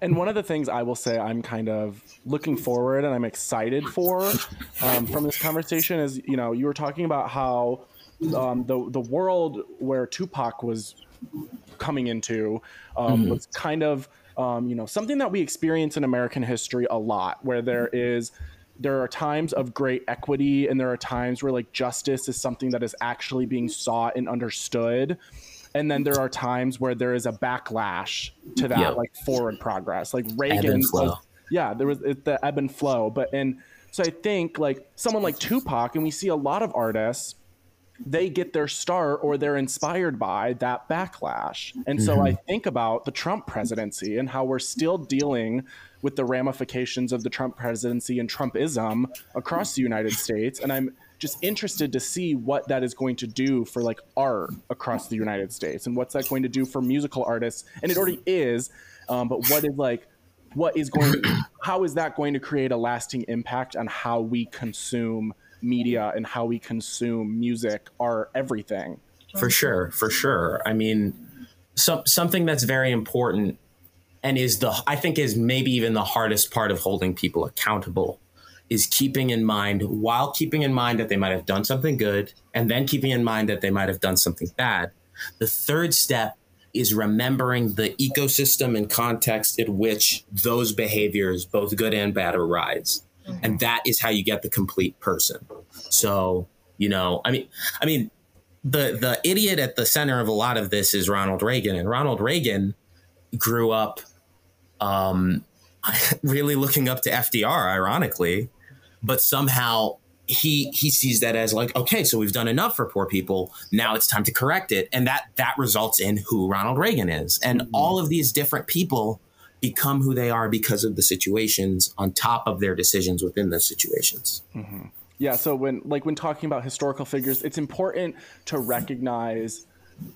And one of the things I will say I'm kind of looking forward and I'm excited for um, from this conversation is, you know, you were talking about how um, the the world where Tupac was coming into um, mm-hmm. was kind of, um, you know, something that we experience in American history a lot, where there is there are times of great equity and there are times where like justice is something that is actually being sought and understood. And then there are times where there is a backlash to that like forward progress. Like reagan was, yeah there was the ebb and flow. But and so i think like someone like tupac and we see a lot of artists they get their start or they're inspired by that backlash. And so mm-hmm. i think about the trump presidency and how we're still dealing with the ramifications of the trump presidency and trumpism across the united states and i'm just interested to see what that is going to do for like art across the United States and what's that going to do for musical artists. And it already is, um, but what is like, what is going, how is that going to create a lasting impact on how we consume media and how we consume music, art, everything? For sure, for sure. I mean, some something that's very important and is the I think is maybe even the hardest part of holding people accountable is keeping in mind, while keeping in mind that they might have done something good, and then keeping in mind that they might have done something bad. The third step is remembering the ecosystem and context in which those behaviors, both good and bad, arise. Mm-hmm. And that is how you get the complete person. So, you know, I mean, I mean, the the idiot at the center of a lot of this is Ronald Reagan, and Ronald Reagan grew up um, really looking up to FDR, ironically, but somehow he he sees that as like okay so we've done enough for poor people now it's time to correct it and that that results in who ronald reagan is and mm-hmm. all of these different people become who they are because of the situations on top of their decisions within those situations mm-hmm. yeah so when like when talking about historical figures it's important to recognize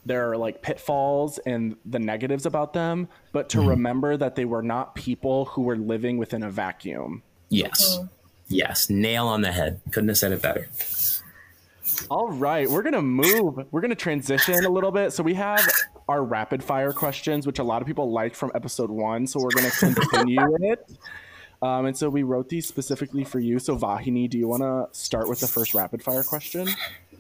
their like pitfalls and the negatives about them but to mm-hmm. remember that they were not people who were living within a vacuum yes mm-hmm. Yes, nail on the head. Couldn't have said it better. All right, we're gonna move. We're gonna transition a little bit. So we have our rapid fire questions, which a lot of people liked from episode one. So we're gonna continue it. Um, and so we wrote these specifically for you. So Vahini, do you want to start with the first rapid fire question?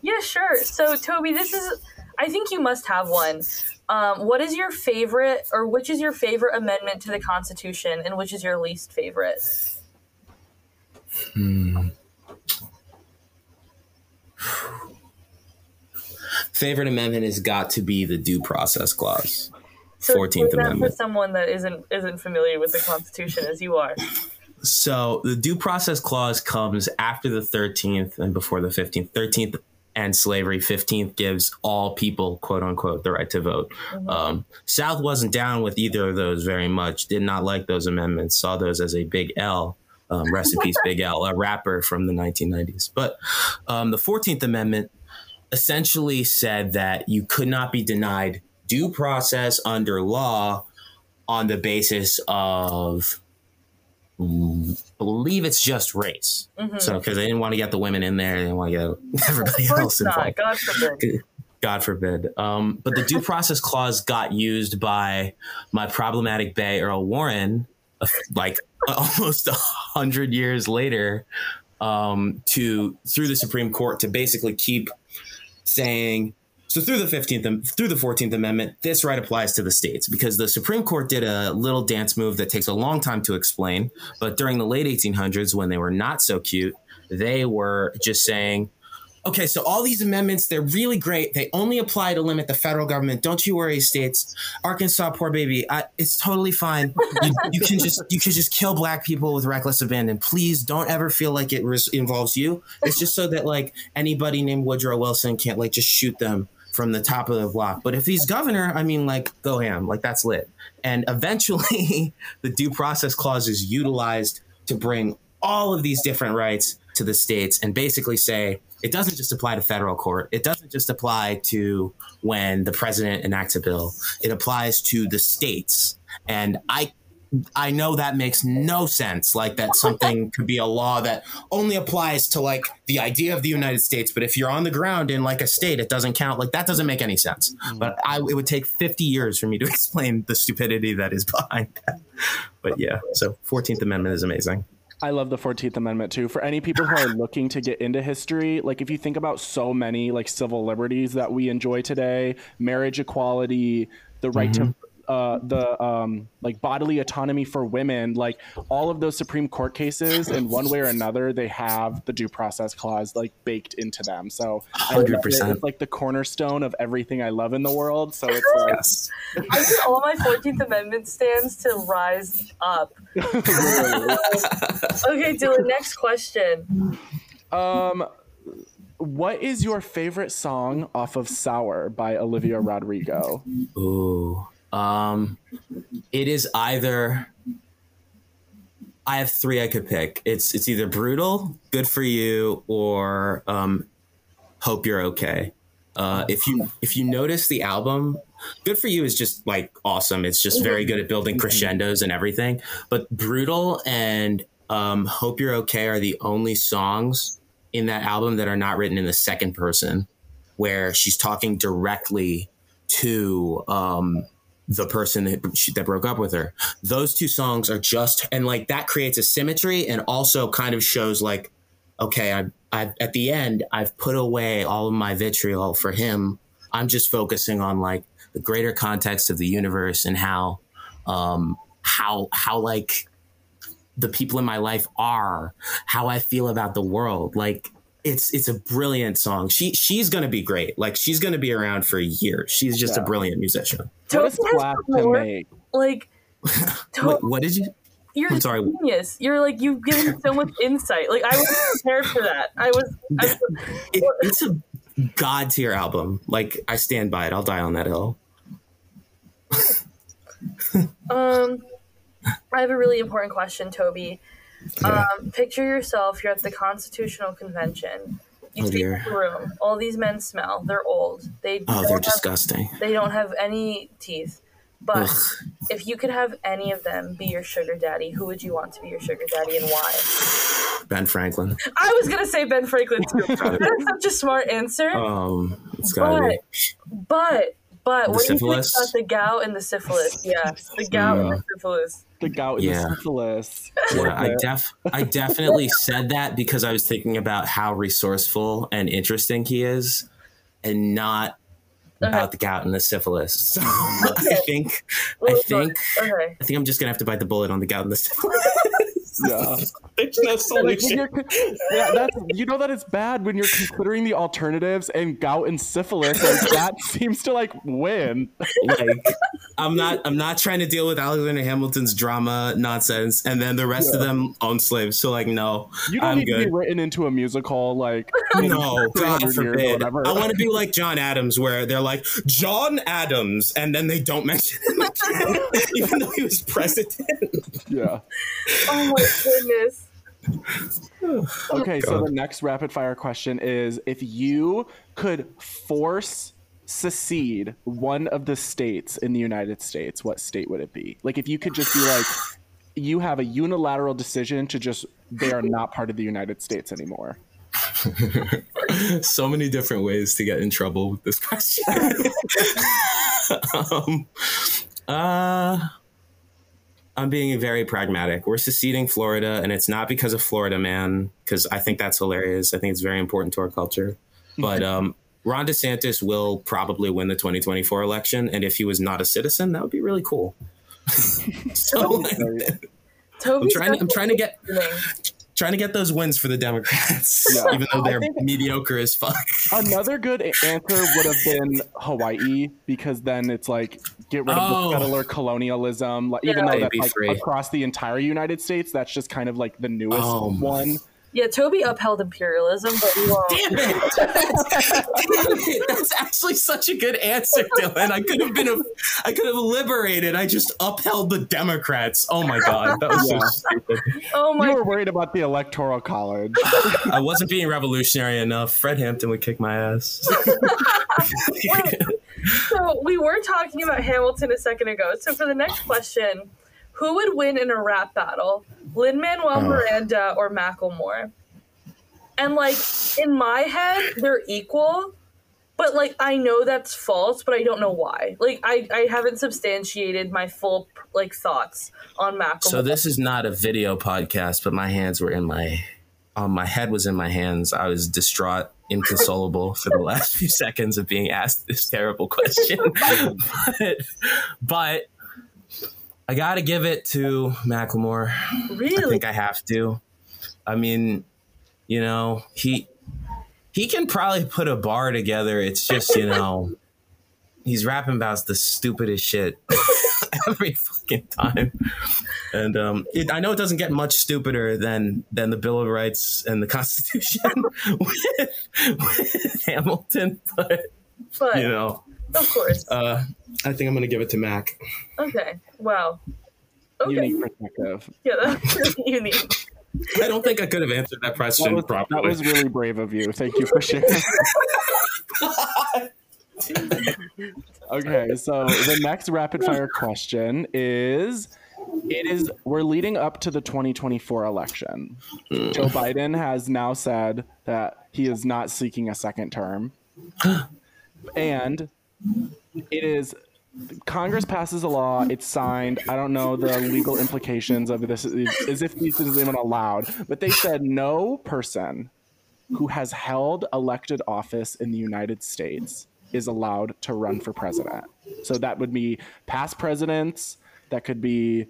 Yeah, sure. So Tobi, this is. I think you must have one. Um, what is your favorite, or which is your favorite amendment to the Constitution, and which is your least favorite? Hmm. Favorite amendment has got to be the due process clause. Fourteenth so Amendment. For someone that isn't isn't familiar with the Constitution as you are. So the due process clause comes after the thirteenth and before the fifteenth. Thirteenth and slavery. Fifteenth gives all people, quote unquote, the right to vote. Mm-hmm. Um, South wasn't down with either of those very much. Did not like those amendments. Saw those as a big L um, peace, Big L, a rapper from the 1990s. But um, the 14th Amendment essentially said that you could not be denied due process under law on the basis of believe it's just race. Mm-hmm. So because they didn't want to get the women in there, they didn't want to get everybody else involved. God forbid. God forbid. Um, but the due process clause got used by my problematic Bay Earl Warren, like almost a hundred years later um, to through the Supreme Court to basically keep saying so through the 15th through the 14th amendment this right applies to the states because the Supreme Court did a little dance move that takes a long time to explain but during the late 1800s when they were not so cute they were just saying okay, so all these amendments, they're really great. They only apply to limit the federal government. Don't you worry, states. Arkansas, poor baby, I, it's totally fine. You, you, can just you can just kill black people with reckless abandon. Please don't ever feel like it res- involves you. It's just so that like anybody named Woodrow Wilson can't like just shoot them from the top of the block. But if he's governor, I mean, like go ham, like that's lit. And eventually, the due process clause is utilized to bring all of these different rights to the states and basically say it doesn't just apply to federal court. It doesn't just apply to when the president enacts a bill. It applies to the states. And I I know that makes no sense. Like that something could be a law that only applies to like the idea of the United States, but if you're on the ground in like a state, it doesn't count. Like that doesn't make any sense. Mm. But I, it would take 50 years for me to explain the stupidity that is behind that. But yeah, so 14th Amendment is amazing. I love the 14th Amendment too. For any people who are looking to get into history, like if you think about so many like civil liberties that we enjoy today, marriage equality, the right mm-hmm. to uh, the um, like bodily autonomy for women, like all of those Supreme Court cases, in one way or another, they have the due process clause like baked into them. So, hundred percent, it's like the cornerstone of everything I love in the world. So it's like, yes. I need all my Fourteenth Amendment stands to rise up. okay, Dylan. Next question. Um, what is your favorite song off of Sour by Olivia Rodrigo? Ooh. Um, it is either. I have three I could pick. It's it's either brutal, good for you, or um, hope you're okay. Uh, if you if you notice the album, good for you is just like awesome. It's just very good at building crescendos and everything. But brutal and um, hope you're okay are the only songs in that album that are not written in the second person, where she's talking directly to um, the person that, broke up with her. Those two songs are just, and like that creates a symmetry and also kind of shows like, okay, I, I, at the end, I've put away all of my vitriol for him. I'm just focusing on like the greater context of the universe and how, um, how, how like the people in my life are, how I feel about the world. Like, it's it's a brilliant song. She she's gonna be great. Like she's gonna be around for years. She's just yeah. a brilliant musician. What to make? Like, what, what, did you? You're I'm sorry. genius. You're like you've given so much insight. Like I was prepared for that. I was. I was it, it's a god tier album. Like I stand by it. I'll die on that hill. um, I have a really important question, Tobi. Um, picture yourself, you're at the Constitutional Convention. You oh, dear. the room. All these men smell. They're old. They oh, they're have, disgusting. They don't have any teeth. But Ugh. if you could have any of them be your sugar daddy, who would you want to be your sugar daddy and why? Ben Franklin. I was gonna say Ben Franklin too. That's such a smart answer. Um, it's gotta but, be. but but the what syphilis? do you think about the gout and the syphilis? Yeah, the gout and the syphilis. The gout and yeah. the syphilis. Yeah, I def I definitely said that because I was thinking about how resourceful and interesting he is, and not okay. about the gout and the syphilis. So okay. I think I think okay. I think I'm just gonna have to bite the bullet on the gout and the syphilis. Yeah. There's no solution. yeah, that's you know that it's bad when you're considering the alternatives and gout and syphilis. Like that seems to like win. Like I'm not I'm not trying to deal with Alexander Hamilton's drama nonsense and then the rest yeah. of them own slaves. So like no. You don't I'm need good. to be written into a musical like No, God forbid. I want to be like John Adams where they're like John Adams and then they don't mention him again, even though he was president. Yeah. Oh my goodness. okay, so the next rapid fire question is if you could force secede one of the states in the United States, what state would it be? Like if you could just be like you have a unilateral decision to just they are not part of the United States anymore. so many different ways to get in trouble with this question. um, uh I'm being very pragmatic. We're seceding Florida, and it's not because of Florida man, because I think that's hilarious. I think it's very important to our culture. But um, Ron DeSantis will probably win the 2024 election, and if he was not a citizen, that would be really cool. so, I'm trying. I'm trying to get trying to get those wins for the Democrats, yeah. even though they're mediocre as fuck. Another good answer would have been Hawaii because then it's like get rid of oh. the settler colonialism. Like, yeah. Even though that's like across the entire United States, that's just kind of like the newest oh. one. Yeah, Tobi upheld imperialism, but we won't. Damn it! Damn it! That's actually such a good answer, Dylan. I could have been a, I could have liberated. I just upheld the Democrats. Oh my god, that was yeah. so stupid. Oh my! You were worried about the electoral college. I wasn't being revolutionary enough. Fred Hampton would kick my ass. So we were talking about Hamilton a second ago. So for the next question who would win in a rap battle, Lin Manuel Oh. Miranda or Macklemore? And like in my head, they're equal, but like I know that's false, but I don't know why. Like I I haven't substantiated my full like thoughts on Macklemore. So this is not a video podcast, but my hands were in my, um, my head was in my hands. I was distraught, inconsolable for the last few seconds of being asked this terrible question. but, but I got to give it to Macklemore. Really? I think I have to. I mean, you know, he he can probably put a bar together. It's just, you know, he's rapping about the stupidest shit every fucking time. And um, it, I know it doesn't get much stupider than than the Bill of Rights and the Constitution with, with Hamilton, but but you know, of course. uh, I think I'm gonna give it to Mac. Okay. Wow. Okay. Unique perspective. Yeah, that's really unique. I don't think I could have answered that That question was, that was really brave of you. Thank you for sharing. okay, so the next rapid fire question is it is we're leading up to the 2024 election. Joe Biden has now said that he is not seeking a second term. and it is Congress passes a law, it's signed. I don't know the legal implications of this as if things are even allowed, but they said no person who has held elected office in the United States is allowed to run for president. So that would be past presidents, that could be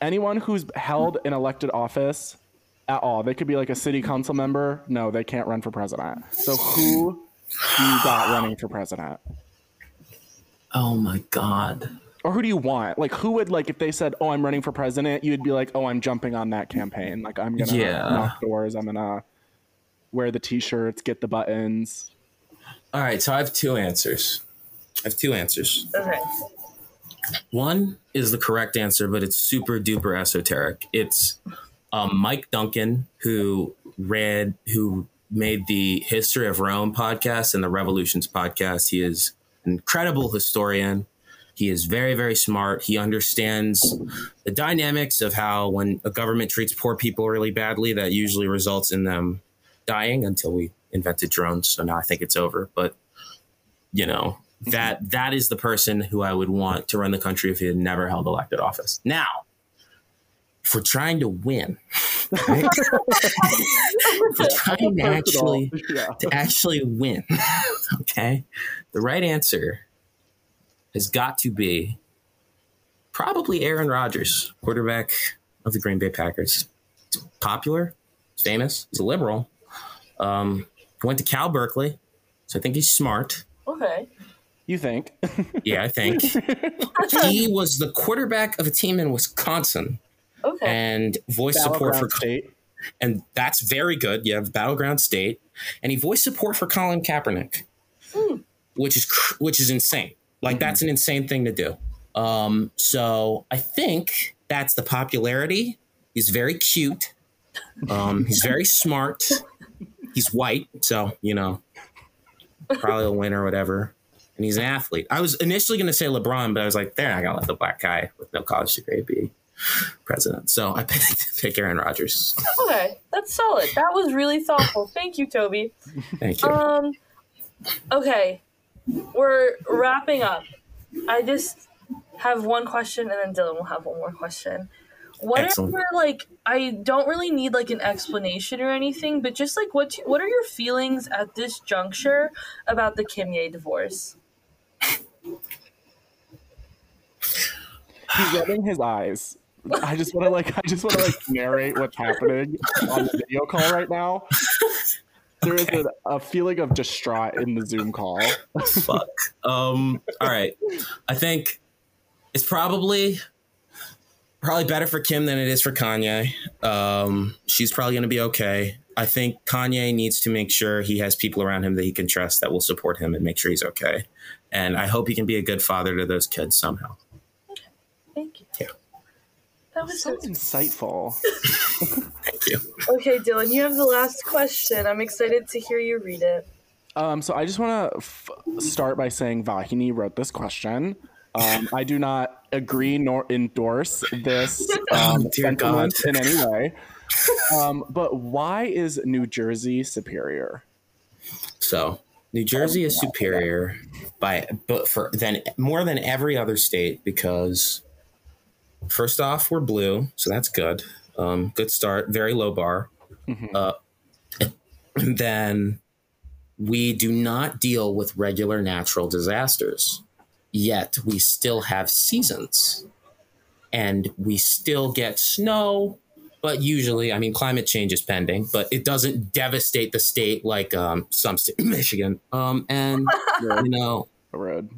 anyone who's held an elected office at all. They could be like a city council member. No, they can't run for president. So who you got running for president? Oh my god. Or who do you want? Like who would like if they said, "Oh, I'm running for president," you'd be like, "Oh, I'm jumping on that campaign. Like I'm going to Yeah. knock doors, I'm going to wear the t-shirts, get the buttons." All right, so I have two answers. I have two answers. Okay. One is the correct answer, but it's super duper esoteric. It's um, Mike Duncan who read, who made the History of Rome podcast and the Revolutions podcast. He is an incredible historian. He is very, very smart. He understands the dynamics of how when a government treats poor people really badly, that usually results in them dying until we invented drones. So now I think it's over. But you know, that that is the person who I would want to run the country if he had never held elected office. Now, if we're trying to win, right? if we're trying to actually yeah. to actually win, okay, the right answer has got to be probably Aaron Rodgers, quarterback of the Green Bay Packers. He's popular, he's famous, he's a liberal. Um, went to Cal Berkeley, so I think he's smart. Okay. You think? Yeah, I think he was the quarterback of a team in Wisconsin Okay. and voice support for state. and that's very good. You have battleground state, and he voiced support for Colin Kaepernick, which is which is insane. Like that's an insane thing to do. Um, so I think that's the popularity. He's very cute. Um, he's very smart. He's white, so you know, probably a win or whatever. And he's an athlete. I was initially going to say LeBron, but I was like, they're not going to let the black guy with no college degree be president. So I picked, pick Aaron Rodgers. Okay. That's solid. That was really thoughtful. Thank you, Tobi. Thank you. Um. Okay. We're wrapping up. I just have one question, and then Dylan will have one more question. What Excellent. are like? I don't really need like an explanation or anything, but just like what? What are your feelings at this juncture about the Kim Ye divorce? He's rubbing his eyes. I just want to like I just want to like narrate what's happening on the video call right now. There is a, a feeling of distraught in the Zoom call. Fuck. Um. All right. I think it's probably probably better for Kim than it is for Kanye. Um. She's probably going to be okay. I think Kanye needs to make sure he has people around him that he can trust that will support him and make sure he's okay. And I hope he can be a good father to those kids somehow. Thank you. Yeah. That was So so. insightful. Thank you. Okay, Dylan, you have the last question. I'm excited to hear you read it. Um, so I just want to f- start by saying Vahini wrote this question. Um, I do not agree nor endorse this Oh, um, dear God. in any way. Um, but why is New Jersey superior? So New Jersey is superior by but for than more than every other state because first off we're blue, so that's good. Um, good start, very low bar. Uh, then we do not deal with regular natural disasters, yet we still have seasons, and we still get snow but usually, I mean, climate change is pending, but it doesn't devastate the state like um, some state, Michigan. Um, and you know, A road.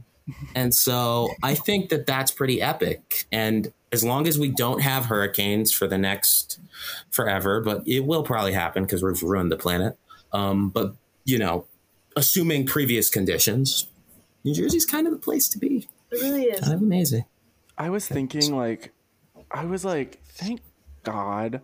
and so I think that that's pretty epic. And as long as we don't have hurricanes for the next forever, but it will probably happen because we've ruined the planet. Um, but you know, assuming previous conditions, New Jersey's kind of the place to be. It really is. Kind of amazing. I was thinking like I was like, thank God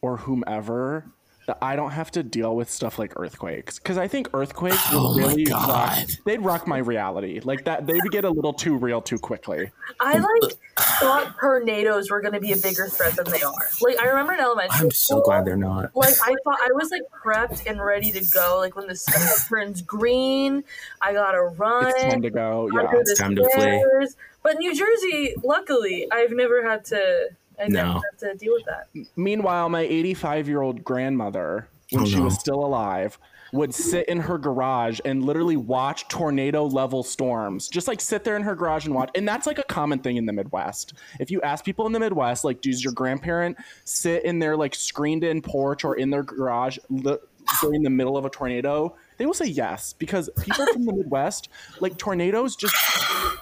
or whomever that I don't have to deal with stuff like earthquakes. Cause I think earthquakes Oh would my really rock, they'd rock my reality. Like that they'd get a little too real too quickly. I like thought tornadoes were going to be a bigger threat than they are. Like I remember in elementary. I'm so school, glad they're not. Like I thought I was like prepped and ready to go. Like when the sky turns green, I gotta run. It's time to go. Yeah. it's time to flee. But New Jersey, luckily, I've never had to. I never No. had to deal with that. Meanwhile, my 85 year old grandmother, when Oh, she no. was still alive, would sit in her garage and literally watch tornado level storms. Just like sit there in her garage and watch. And that's like a common thing in the Midwest. If you ask people in the Midwest, like, does your grandparent sit in their like screened in porch or in their garage li- during the middle of a tornado? They will say yes because people from the Midwest, like tornadoes, just.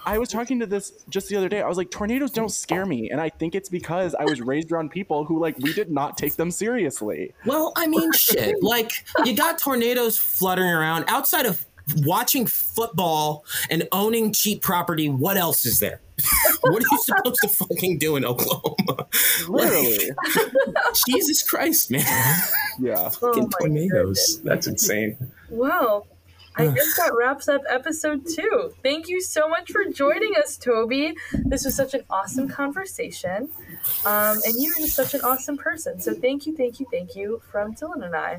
I was talking to this just the other day. I was like, tornadoes don't scare me. And I think it's because I was raised around people who, like, we did not take them seriously. Well, I mean, shit. Like, you got tornadoes fluttering around outside of watching football and owning cheap property. What else is there? what are you supposed to fucking do in Oklahoma? Literally. Jesus Christ, man. yeah. Oh Fucking my tornadoes. goodness. That's insane. Well, I guess that wraps up episode two. Thank you so much for joining us, Tobi. This was such an awesome conversation. Um, and you're just such an awesome person. So thank you, thank you, thank you from Dylan and I.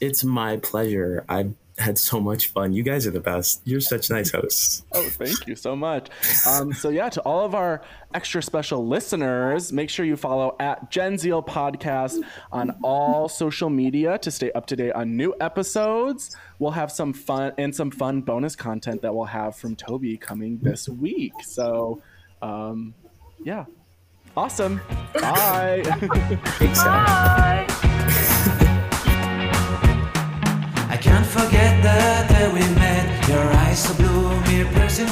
It's my pleasure. I had so much fun. You guys are the best. You're such nice hosts. Oh, thank you so much. Um, so, yeah, to all of our extra special listeners, make sure you follow at Gen Zeal Podcast on all social media to stay up to date on new episodes. We'll have some fun and some fun bonus content that we'll have from Tobi coming this week. So, um, yeah. Awesome. Bye. Bye. Can't forget the day we met. Your eyes so blue, me a person